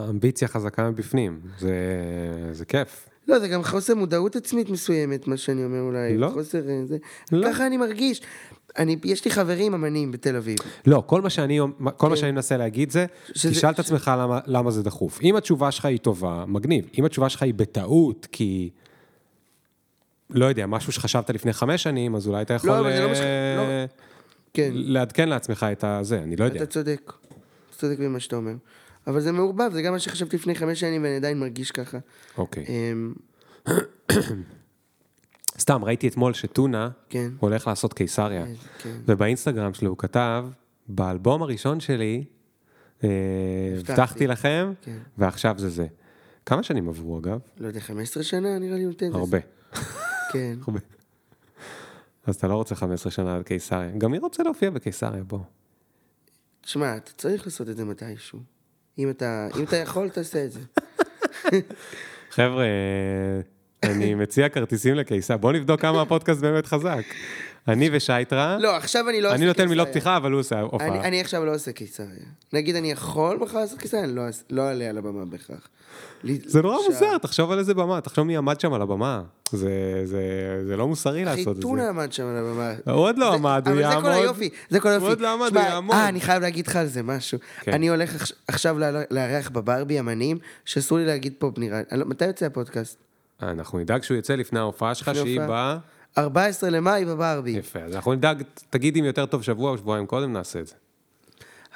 אמביציה חזקה מבפנים, זה, זה כיף. לא, זה גם חוסר מודעות עצמית מסוימת, מה שאני אומר אולי. לא. חוסר אה, זה. לא. ככה אני מרגיש. אני, יש לי חברים אמנים בתל אביב. לא, כל מה שאני, כל מה כן. שאני מנסה להגיד זה, שזה- תשאל את עצמך למה, למה זה דחוף. אם התשובה שלך היא טובה, מגניב. אם התשובה שלך היא בטעות, כי... לא יודע, משהו שחשבת לפני חמש שנים, אז אולי אתה יכול אבל זה לא מה ש- אה, לא. כן, לעדכן לעצמך את הזה, אני לא יודע. אתה צודק. צודק במה שאתה אומר. אבל זה מעורבב, זה גם מה שחשבתי לפני חמש שנים ואני עדיין מרגיש ככה. אוקיי. אמ, [coughs] סתם, ראיתי אתמול שטונה כן. הולך לעשות קיסריה, כן. ובאינסטגרם שלו הוא כתב, באלבום הראשון שלי, אה, הבטחתי. הבטחתי לכם, כן. ועכשיו זה זה. כמה שנים עברו אגב? לא יודע, 15 שנה נראה לי נותן. הרבה. כן. [laughs] הרבה. אז אתה לא רוצה 15 שנה על קיסריה. גם מי רוצה להופיע בקיסריה, בוא. תשמע, אתה צריך לעשות את זה מתישהו. אם אתה, אם אתה יכול, תעשה את זה. [laughs] חבר'ה, אני מציע כרטיסים לקיסריה. בוא נבדוק כמה הפודקאסט באמת חזק. אני ושייטרה, לא, עכשיו אני לא עושה אני נותן מילות. פתיחה, אבל הוא עושה הופעה. אני עכשיו לא עושה קיסריה. נגיד אני יכול מחר לעשות קיסריה, אני לא, אעש- לא אעלה על הבמה בהכרח. זה נורא. מוזר, תחשוב על איזה במה, תחשוב מי עמד שם על הבמה. זה- זה זה לא מוסרי לעשות את זה. עמד שם על הבמה. עוד לא עמד, הוא אבל זה כל יעמוד. היופי, זה כל היופי. עוד לא עמד, הוא יעמוד. אה, אני חייב להגיד לך על זה משהו. כן. אני הולך עכש- עכשיו לארח בברבי אמנים, שאסור לי להגיד פה נראה, לא- מתי יוצא הפודקאסט? אנחנו נדאג שהוא יצא לפני ההופעה שלך, שהיא. באה... 14 למאי בברבי. יפה, אז אנחנו נדאג, תגיד אם יותר טוב שבוע או שבועיים קודם, נעשה את זה.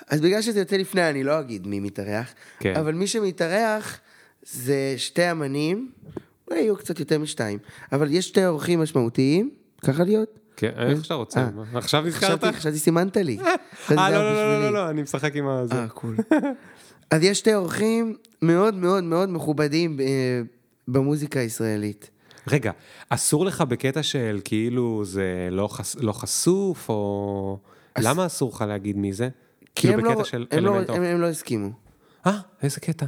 אז בגלל שזה יוצא לפני, אני לא אגיד מי מתארח, כן. אבל מי שמתארח זה שתי אמנים, אולי יהיו קצת יותר משתיים, אבל יש שתי אורחים משמעותיים, ככה להיות? כן, איך שאתה רוצה. אה. עכשיו נזכרת? חשבתי, סימנת לי. אה, לא, לא, לא. לא, לא, אני משחק עם הזה. אה, קול. אז יש שתי אורחים מאוד מאוד מאוד מכובדים אה, במוזיקה הישראלית. רגע, אסור לך בקטע של כאילו זה לא, חס, לא חשוף, או... למה אסור לך להגיד מי זה? כי כאילו הם בקטע לא, של הם, לא, אלמנט הם, הם לא הסכימו. אה, איזה קטע.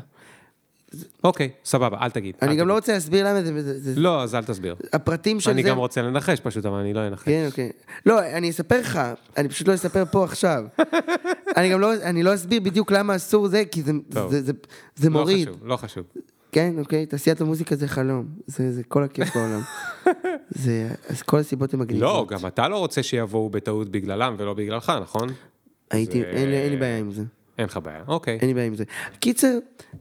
אוקיי, סבבה, אל תגיד. אני אל גם תגיד. לא רוצה להסביר למה זה, זה, זה לא, אז אל תסביר. הפרטים של אני זה... גם רוצה לנחש פשוט, אבל אני לא אנחש. כן, אוקיי. לא, אני אספר לך, אני פשוט לא אספר פה עכשיו. [laughs] אני גם לא, אני לא אסביר בדיוק למה אסור זה, כי זה, טוב. זה, זה, זה לא מוריד. חשוב, לא חשוב. כן, אוקיי, תעשיית המוזיקה זה חלום. זה, זה כל הכיף בעולם. [laughs] זה, אז כל הסיבות הן מגניבות. לא, גם אתה לא רוצה שיבואו בטעות בגללם ולא בגללך, נכון? הייתי, זה- אין, אין לי בעיה עם זה. אין לך בעיה, אוקיי. אין לי בעיה עם זה. קיצר,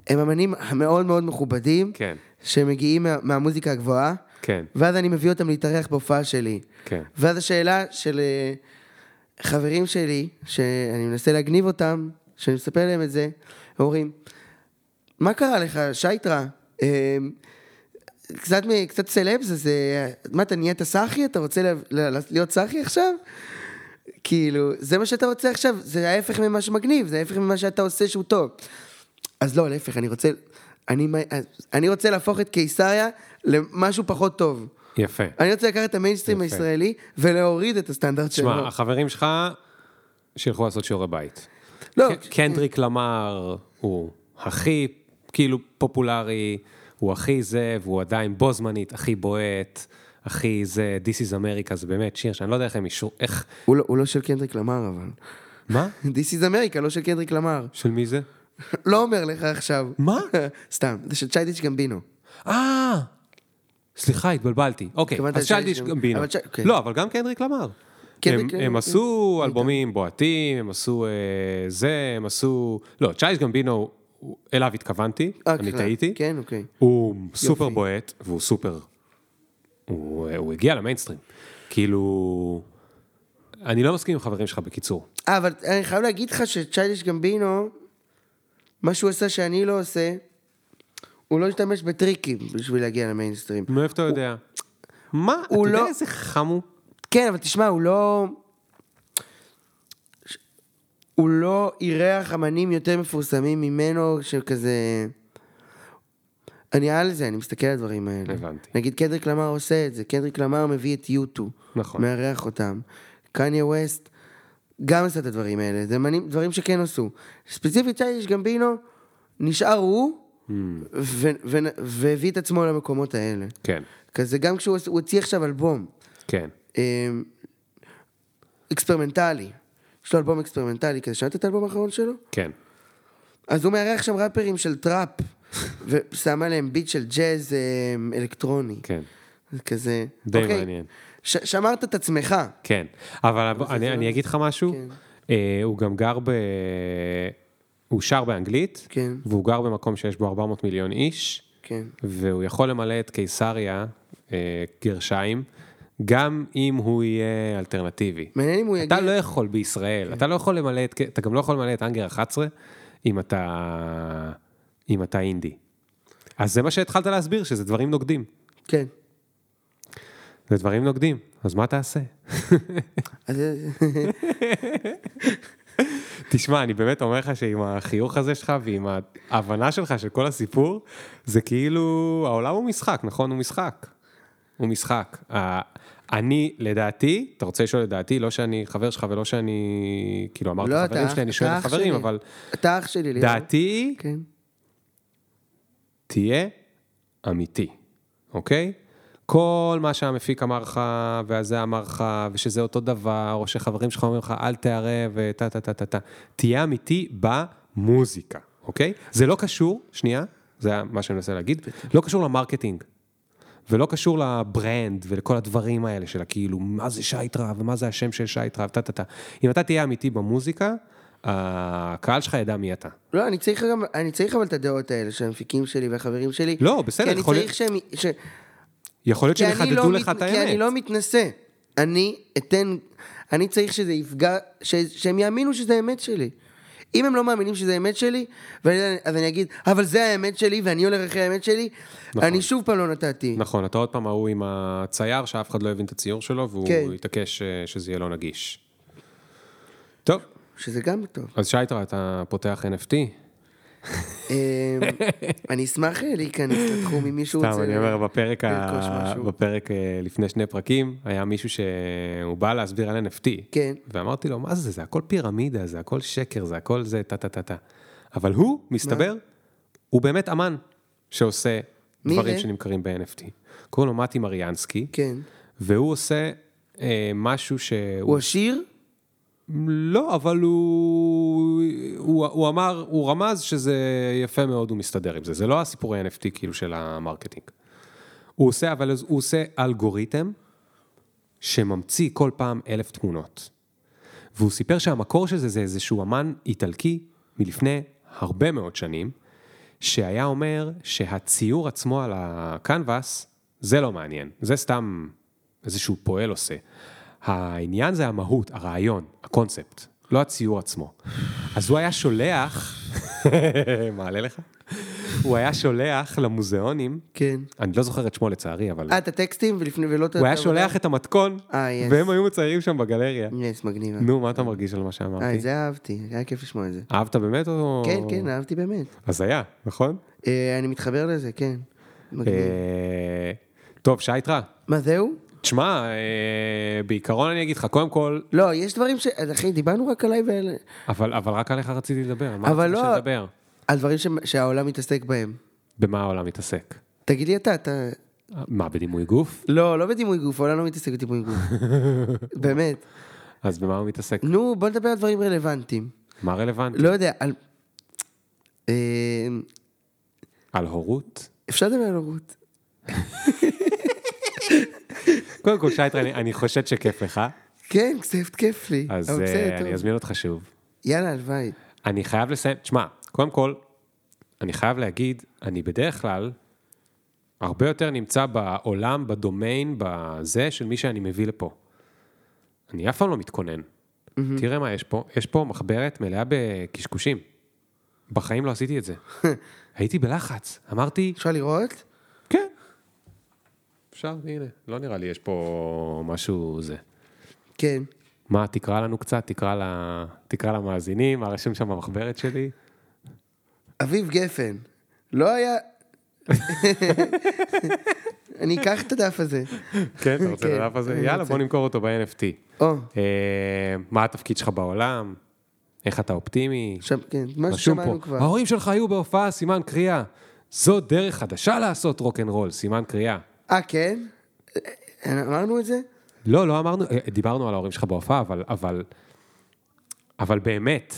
הם אמנים מאוד מאוד מכובדים, כן, שמגיעים מה, מהמוזיקה הגבוהה, כן, ואז אני מביא אותם להתארח בהופעה שלי. כן. ואז השאלה של אה, חברים שלי, שאני מנסה להגניב אותם, שאני מספר להם את זה, הם אומרים, מה קרה לך, שייטרה? אה, קצת, קצת סלבס, אז מה, אתה נהיית סאחי? אתה רוצה להיות סאחי עכשיו? כאילו, זה מה שאתה רוצה עכשיו? זה ההפך ממה שמגניב, זה ההפך ממה שאתה עושה שהוא טוב. אז לא, להפך, אני רוצה... אני, אני רוצה להפוך את קיסריה למשהו פחות טוב. יפה. אני רוצה לקחת את המיינסטרים יפה. הישראלי ולהוריד את הסטנדרט שלו. שמע, החברים שלך שילכו לעשות שיעורי בית. לא, קנדריק למר הוא הכי כאילו פופולרי, הוא הכי זה, והוא עדיין בו זמנית, הכי בועט, הכי זה, This is America, זה באמת שיר שאני לא יודע איך הם אישרו, איך, הוא לא, הוא לא של קנדריק למר, אבל. מה? [laughs] This is America, לא של קנדריק למר. של מי זה? [laughs] לא אומר לך עכשיו. מה? [laughs] סתם, זה של צ'יידיץ' גמבינו. אה, סליחה, התבלבלתי. אוקיי, אז גם- גמבינו. אבל כן. לא, אבל גם קנדריק למר. הם, הם. עשו אלבומים בועטים, הם עשו אה, זה, הם עשו... לא, צ'ייס גמבינו, אליו התכוונתי, אני אחלה. טעיתי. כן, אוקיי. הוא סופר בועט, והוא סופר... הוא, הוא הגיע למיינסטרים. כאילו... אני לא מסכים עם חברים שלך בקיצור. אה, אבל אני חייב להגיד לך שצ'יידיץ' גמבינו, מה שהוא עשה שאני לא עושה, הוא לא השתמש בטריקים בשביל להגיע למיינסטרים. מאיפה אתה יודע? מה? אתה יודע לא- איזה חם הוא? כן, אבל תשמע, הוא לא... הוא לא אירח אמנים יותר מפורסמים ממנו, שכזה... אני על זה, אני מסתכל על הדברים האלה. הבנתי. נגיד קנדריק למאר עושה את זה, קנדריק למאר מביא את יוטו. נכון. מארח אותם. קניה ווסט גם עשה את הדברים האלה, זה אמנים, דברים שכן עשו. ספציפית צ'יילדיש גמבינו, נשאר הוא, ו- ו- והביא את עצמו למקומות האלה. כן, כזה גם כשהוא הוא הוציא עכשיו אלבום כן. אה, אקספרימנטלי, יש לו אלבום אקספרימנטלי, כזה שמעת את האלבום האחרון שלו? כן. אז הוא מארח שם ראפרים של טראפ, ושם עליהם ביט של ג'אז אה, אלקטרוני. כן. זה כזה... די אוקיי, מעניין. ש- שמרת את עצמך. כן, אבל אני, אני אגיד לך משהו, כן. אה, הוא גם גר ב... הוא שר באנגלית, כן. והוא גר במקום שיש בו 400 מיליון איש, כן. והוא יכול למלא את קיסריה, אה, גרשיים, גם אם הוא יהיה אלטרנטיבי. מעניין אם הוא יגיע... אתה לא יכול בישראל, אתה לא יכול למלא את, אתה גם לא יכול למלא את אנגר 11 אם אתה, אם אתה אינדי. אז זה מה שהתחלת להסביר, שזה דברים נוגדים. כן. זה דברים נוגדים, אז מה תעשה? תשמע, אני באמת אומר לך שעם החיוך הזה שלך ועם ההבנה שלך של כל הסיפור, זה כאילו, העולם הוא משחק, נכון? הוא משחק. הוא משחק. אני, לדעתי, אתה רוצה לשאול לדעתי, לא שאני חבר שלך ולא שאני, כאילו אמרתי לא, חברים אתה שלי, אני שואל את החברים. אבל אתה אח שלי, ליאור. דעתי, כן. תהיה אמיתי, אוקיי? כל מה שהמפיק אמר לך, והזה אמר לך, ושזה אותו דבר, או שחברים שלך אומרים לך, אל תערב, וטה טה טה טה טה. תהיה אמיתי במוזיקה, אוקיי? זה לא קשור, שנייה, זה מה שאני מנסה להגיד, לא קשור ל marketing. ולא קשור ל brand ולכל הדברים האלה של הכאילו, מה זה שי טרא ומה זה השם של שי טרא וטה טה טה. אם אתה תהיה אמיתי במוזיקה, הקהל שלך ידע מי אתה. לא, אני צריך גם, אני צריך אבל את הדעות האלה של המפיקים שלי והחברים שלי. לא, בסדר, כי אני יכול צריך שהם... ש... יכול להיות שהם לא יחדדו מת- לך את כי אני האמת. לא מתנשא. אני אתן... אני צריך שזה יפגע... ש... שהם יאמינו שזה האמת שלי. אם הם לא מאמינים שזה האמת שלי, ואני, אז אני אגיד, אבל זה האמת שלי, ואני הולך אחרי האמת שלי, נכון. אני שוב פעם לא נתתי. נכון, אתה עוד פעם ההוא עם הצייר שאף אחד לא הבין את הציור שלו, והוא כן. התעקש אה, שזה יהיה לא נגיש. טוב, שזה גם טוב. אז שייטרה, אתה פותח NFT? אמ, אני אשמח אה, להיכנס לתחום אם מישהו רוצה... סתם, אני אומר, בפרק, ה... לרכוש משהו. בפרק אה, לפני שני פרקים, היה מישהו שהוא בא להסביר על NFT. כן. ואמרתי לו, מה זה, זה הכל פירמידה, זה הכל שקר, זה הכל זה טה טה טה טה. אבל הוא, מסתבר, הוא באמת אמן שעושה דברים זה? שנמכרים ב-NFT. קוראים לו מתי מריאנסקי, כן. והוא עושה אה, משהו שהוא... הוא עשיר? לא, אבל הוא, הוא, הוא אמר, הוא רמז שזה יפה מאוד, הוא מסתדר עם זה. זה לא הסיפורי NFT כאילו של ה marketing. הוא עושה, אבל הוא עושה אלגוריתם שממציא כל פעם אלף תמונות. והוא סיפר שהמקור של זה זה איזשהו אמן איטלקי מלפני הרבה מאוד שנים, שהיה אומר שהציור עצמו על הקנבס, זה לא מעניין, זה סתם איזשהו פועל עושה. העניין זה המהות, הרעיון, הקונספט, לא הציור עצמו. אז הוא היה שולח, [laughs] מעלה לך? הוא היה שולח למוזיאונים, כן. אני לא זוכר את שמו לצערי, אבל אה, את הטקסטים ולפני ולא את... הוא היה שולח את המתכון, אה. והם היו מציירים שם בגלריה. יס, מגניבה. נו, מה אתה מרגיש על מה אה, שאמרתי? את זה אהבתי, היה כיף לשמוע את זה. אהבת באמת או... כן, כן, אהבתי באמת. הזיה, נכון? אה, אני מתחבר לזה, כן. מגניב. אה, טוב, שייטרה, מה, זהו? תשמע, אה, בעיקרון אני אגיד לך, קודם כל, לא, יש דברים ש... אחי, דיברנו רק עליי ועל... אבל אבל רק עליך רציתי לדבר, מה רציתי לא- שתדבר? על דברים ש- שהעולם מתעסק בהם. במה העולם מתעסק? תגיד לי אתה, אתה... מה, בדימוי גוף? לא, לא, לא בדימוי גוף, העולם לא מתעסק בדימוי גוף. [laughs] באמת. אז במה הוא מתעסק? נו, בוא נדבר על דברים רלוונטיים. מה רלוונטי? לא יודע, על... אה, על הורות? אפשר לדבר על הורות. [laughs] קודם כל, שייטרה, אני- חושד שכיף לך, כן, קצת כיף לי. אז אה, אני. אזמין אותך שוב. יאללה, הלוואי. אני חייב לסיים, תשמע, קודם כל, אני חייב להגיד, אני בדרך כלל הרבה יותר נמצא בעולם, בדומיין, בזה של מי שאני מביא לפה. אני אף פעם לא מתכונן. תראה מה יש פה, יש פה מחברת מלאה בקשקושים. בחיים לא עשיתי את זה. [laughs] הייתי בלחץ, אמרתי, אפשר לראות? אפשר, הנה, לא נראה לי יש פה משהו זה. כן. מה, תקרא לנו קצת, תקרא, ל... תקרא למאזינים, מה רשום שם במחברת שלי? אביב גפן. לא היה... [laughs] אני אקח את הדף הזה. כן, אתה רוצה את כן, הדף הזה? יאללה. בוא נמכור אותו ב-NFT. או, אה, מה התפקיד שלך בעולם? איך אתה אופטימי? עכשיו, כן, מה ששמענו כבר. ההורים שלך היו בהופעה, סימן קריאה. זו דרך חדשה לעשות רוקנרול, סימן קריאה. אה, כן? אה, אמרנו את זה? לא, לא אמרנו, אה, דיברנו על ההורים שלך בהופעה, אבל, אבל, אבל באמת,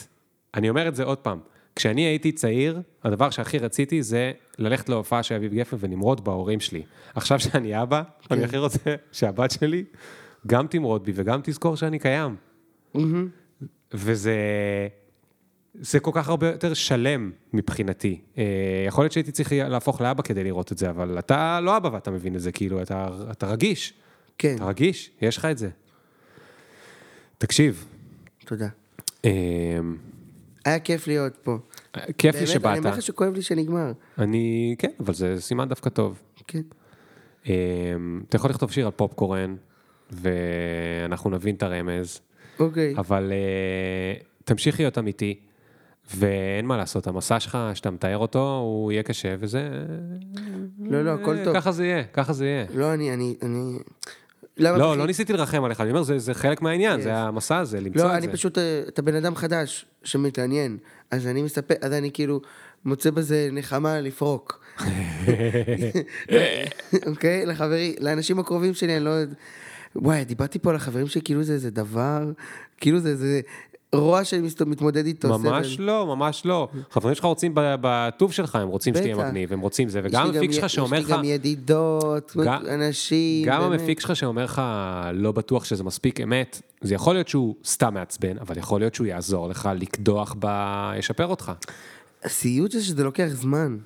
אני אומר את זה עוד פעם, כשאני הייתי צעיר, הדבר שהכי רציתי זה ללכת להופעה של אביב גפן ונמרוד בהורים שלי. עכשיו שאני אבא, אני הכי רוצה שהבת שלי גם תמרוד בי וגם תזכור שאני קיים. וזה... זה כל כך הרבה יותר שלם מבחינתי. אה, יכול להיות שהייתי צריך להפוך לאבא כדי לראות את זה, אבל אתה לא אבא ואתה מבין את זה, כאילו, אתה, אתה רגיש. כן, אתה רגיש, יש לך את זה. תקשיב, תודה. אה, היה כיף להיות פה. כיף לי שבאת. אני אומר לך שכואב לי שנגמר. אני, כן, אבל זה סימן דווקא טוב. כן. אה, אתה יכול לכתוב שיר על פופקורן, ואנחנו נבין את הרמז, אוקיי. אבל אה, תמשיך להיות אמיתי, ואין מה לעשות, המסע שלך, שאתה מתאר אותו, הוא יהיה קשה, וזה... לא, לא, הכל טוב. ככה זה יהיה, ככה זה יהיה. לא, אני, אני, אני... למה לא, בכי- לא ניסיתי לרחם עליך, אני אומר, זה, זה חלק מהעניין, זה המסע הזה, למצוא לא, את אני זה. פשוט, אה, אתה בן אדם חדש שמתעניין, אז אני מספר, אז אני כאילו מוצא בזה נחמה לפרוק. [laughs] אוקיי? לחברי, לאנשים הקרובים שלי, אני לא... וואי, דיברתי פה על החברים שלי כאילו זה איזה דבר, כאילו זה איזה רוע שאני מתמודד איתו. ממש סבל. לא, ממש לא. חברים שלך רוצים בטוב שלך, הם רוצים שתהיה. מגניב, הם רוצים זה, יש וגם המפיק שלך שאומר יש לך... לי גם ידידות, אנשים. גם. המפיק שלך שאומר לך לא בטוח שזה מספיק אמת, זה יכול להיות שהוא סתם מעצבן, אבל יכול להיות שהוא יעזור לך לקדוח ב... ישפר אותך. הסיוט זה שזה לוקח זמן.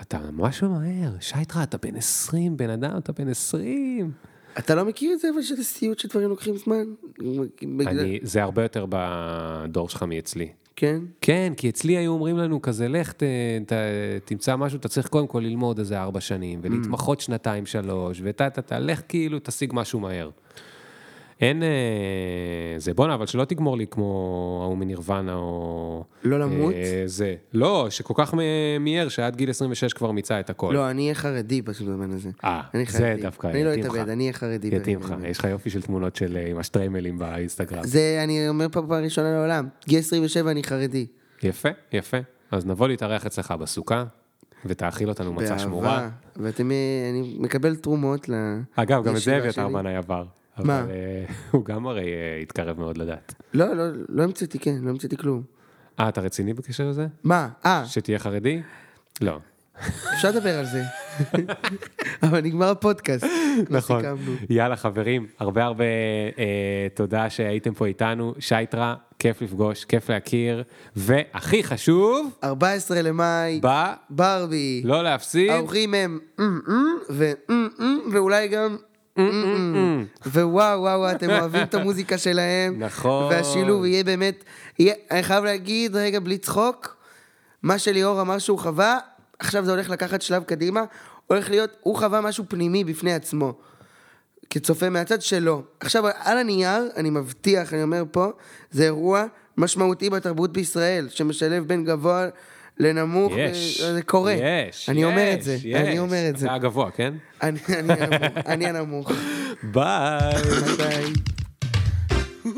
אתה ממש ממהר, שייטרה, אתה בן 20, בן אדם, אתה בן 20. אתה לא מכיר את זה, אבל שזה סיוט שדברים לוקחים זמן? אני, זה הרבה יותר בדור שלך מאצלי. כן? כן, כי אצלי היו אומרים לנו כזה, לך ת, ת, תמצא משהו, אתה צריך קודם כל ללמוד איזה ארבע שנים, ולהתמחות שנתיים, שלוש, ותה, תה, תה, לך כאילו, תשיג משהו מהר. אין... אה, זה בואנה, אבל שלא תגמור לי כמו ההוא מנירוונה, או... לא למות? אה, זה. לא, שכל כך מיהר, שעד גיל 26 כבר מיצה את הכל. לא, אני אהיה חרדי פשוט בזמן הזה. אה, זה חרדי. דווקא אני לא. אתאבד, אני אהיה חרדי. יתאים לך. יש לך יופי של תמונות של אה, עם השטריימלים באינסטגרם. זה, אני אומר פה פעם ראשונה לעולם. גיל 27 אני חרדי. יפה, יפה. אז נבוא להתארח אצלך בסוכה, ותאכיל אותנו מצה שמורה. באהבה. ואתם, אה, אני מקבל תרומות ל... אגב, גם את זה אביתר. בנאי עבר. מה? אבל אה, [laughs] הוא גם הרי אה, התקרב מאוד לדת. לא, לא, לא המצאתי, כן, לא המצאתי כלום. אה, אתה רציני בקשר לזה? מה? אה, שתהיה חרדי? לא. אפשר לדבר על זה. [laughs] אבל נגמר הפודקאסט. נכון. יאללה, חברים, הרבה הרבה אה, תודה שהייתם פה איתנו. שייטרה, כיף לפגוש, כיף להכיר, והכי חשוב, 14 למאי, ב... ברבי. לא להפסיד. האורחים הם ואולי גם... ווואו, וואו, וואו, אתם אוהבים את המוזיקה שלהם. נכון. והשילוב יהיה באמת... יהיה- אני חייב להגיד, רגע, בלי צחוק, מה שליאור אמר שהוא חווה, עכשיו זה הולך לקחת שלב קדימה, הולך להיות, הוא חווה משהו פנימי בפני עצמו. כצופה מהצד שלו. עכשיו, על הנייר, אני מבטיח, אני אומר פה, זה אירוע משמעותי בתרבות בישראל, שמשלב בין גבוה לנמוך, יש. ו- זה קורה. יש. אני יש, אומר את זה, יש. אני אומר את זה. אתה הגבוה, כן? אני אני הנמוך, אני הנמוך. [laughs] ביי. ביי. [laughs]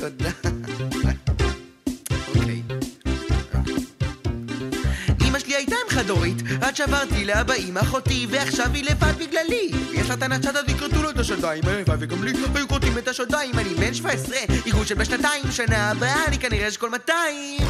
תודה. חד-הורית, עד שעברתי לאבא עם אחותי, ועכשיו היא לבד בגללי. יש לה טענת שד, אז יכרתו לו את השדיים, הלוואי וגם לי היו כורתים את השדיים. אני בן 17, עיגול של בשנתיים, שנה הבאה אני כנראה אשכול 200.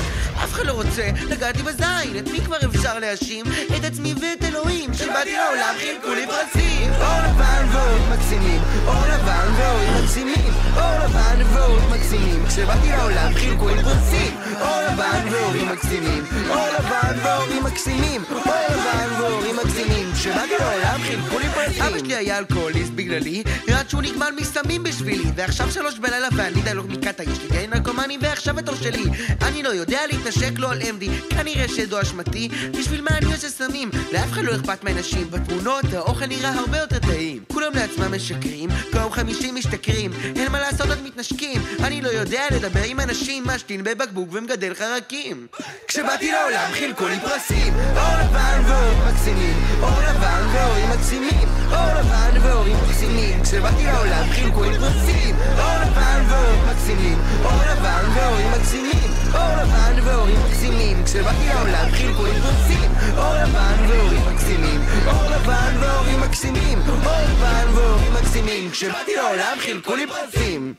אף אחד לא רוצה לגעת לי בזין, את מי כבר אפשר להאשים? את עצמי ואת אלוהים, כשבאתי לעולם חילקו לי פרסים. אור לבן ואור מקסימים, אור לבן ואור מקסימים, אור לבן ואור מקסימים, כשבאתי לעולם חילקו לי פרסים. אור לבן ואור מקסימים, אור לבן ואור מקסימים, אור לבן ואור מקסימים, כשבאתי לעולם חילקו לי פרסים. אבא שלי היה אלכוהוליסט בגללי, עד שהוא נגמל מסמים בשבילי, ועכשיו שלוש בלילה ואני די לא מקטע, יש לי די נרקומני ועכשיו התור שלי. אני לא יודע להתנשק לו על MD, כנראה שזו אשמתי, בשביל מה אני עושה סמים? לאף אחד לא אכפת מהנשים, בתמונות האוכל נראה הרבה יותר טעים. כולם לעצמם משקרים, כל יום חמישי משתכרים, אין מה לעשות עוד מתנשקים. אני לא יודע לדבר עם אנשים, משתין בבקבוק ומגדל חרקים. כשבאתי לעולם חילקו לי פרסים, אור לבן ואור מקסימים, אור לבן והורים מקסימים, אור לבן והורים מקסימים, כשבאתי לעולם חילקו לי פרסים, אור לבן והורים מקסימים, אור לבן והורים מקסימים, אור לבן והורים מקסימים, כשבאתי לעולם חילקו לי פרסים, אור לבן והורים מקסימים, אור לבן והורים מקסימים, אור לבן והורים מקסימים, כשבאתי לעולם חילקו לי פרסים.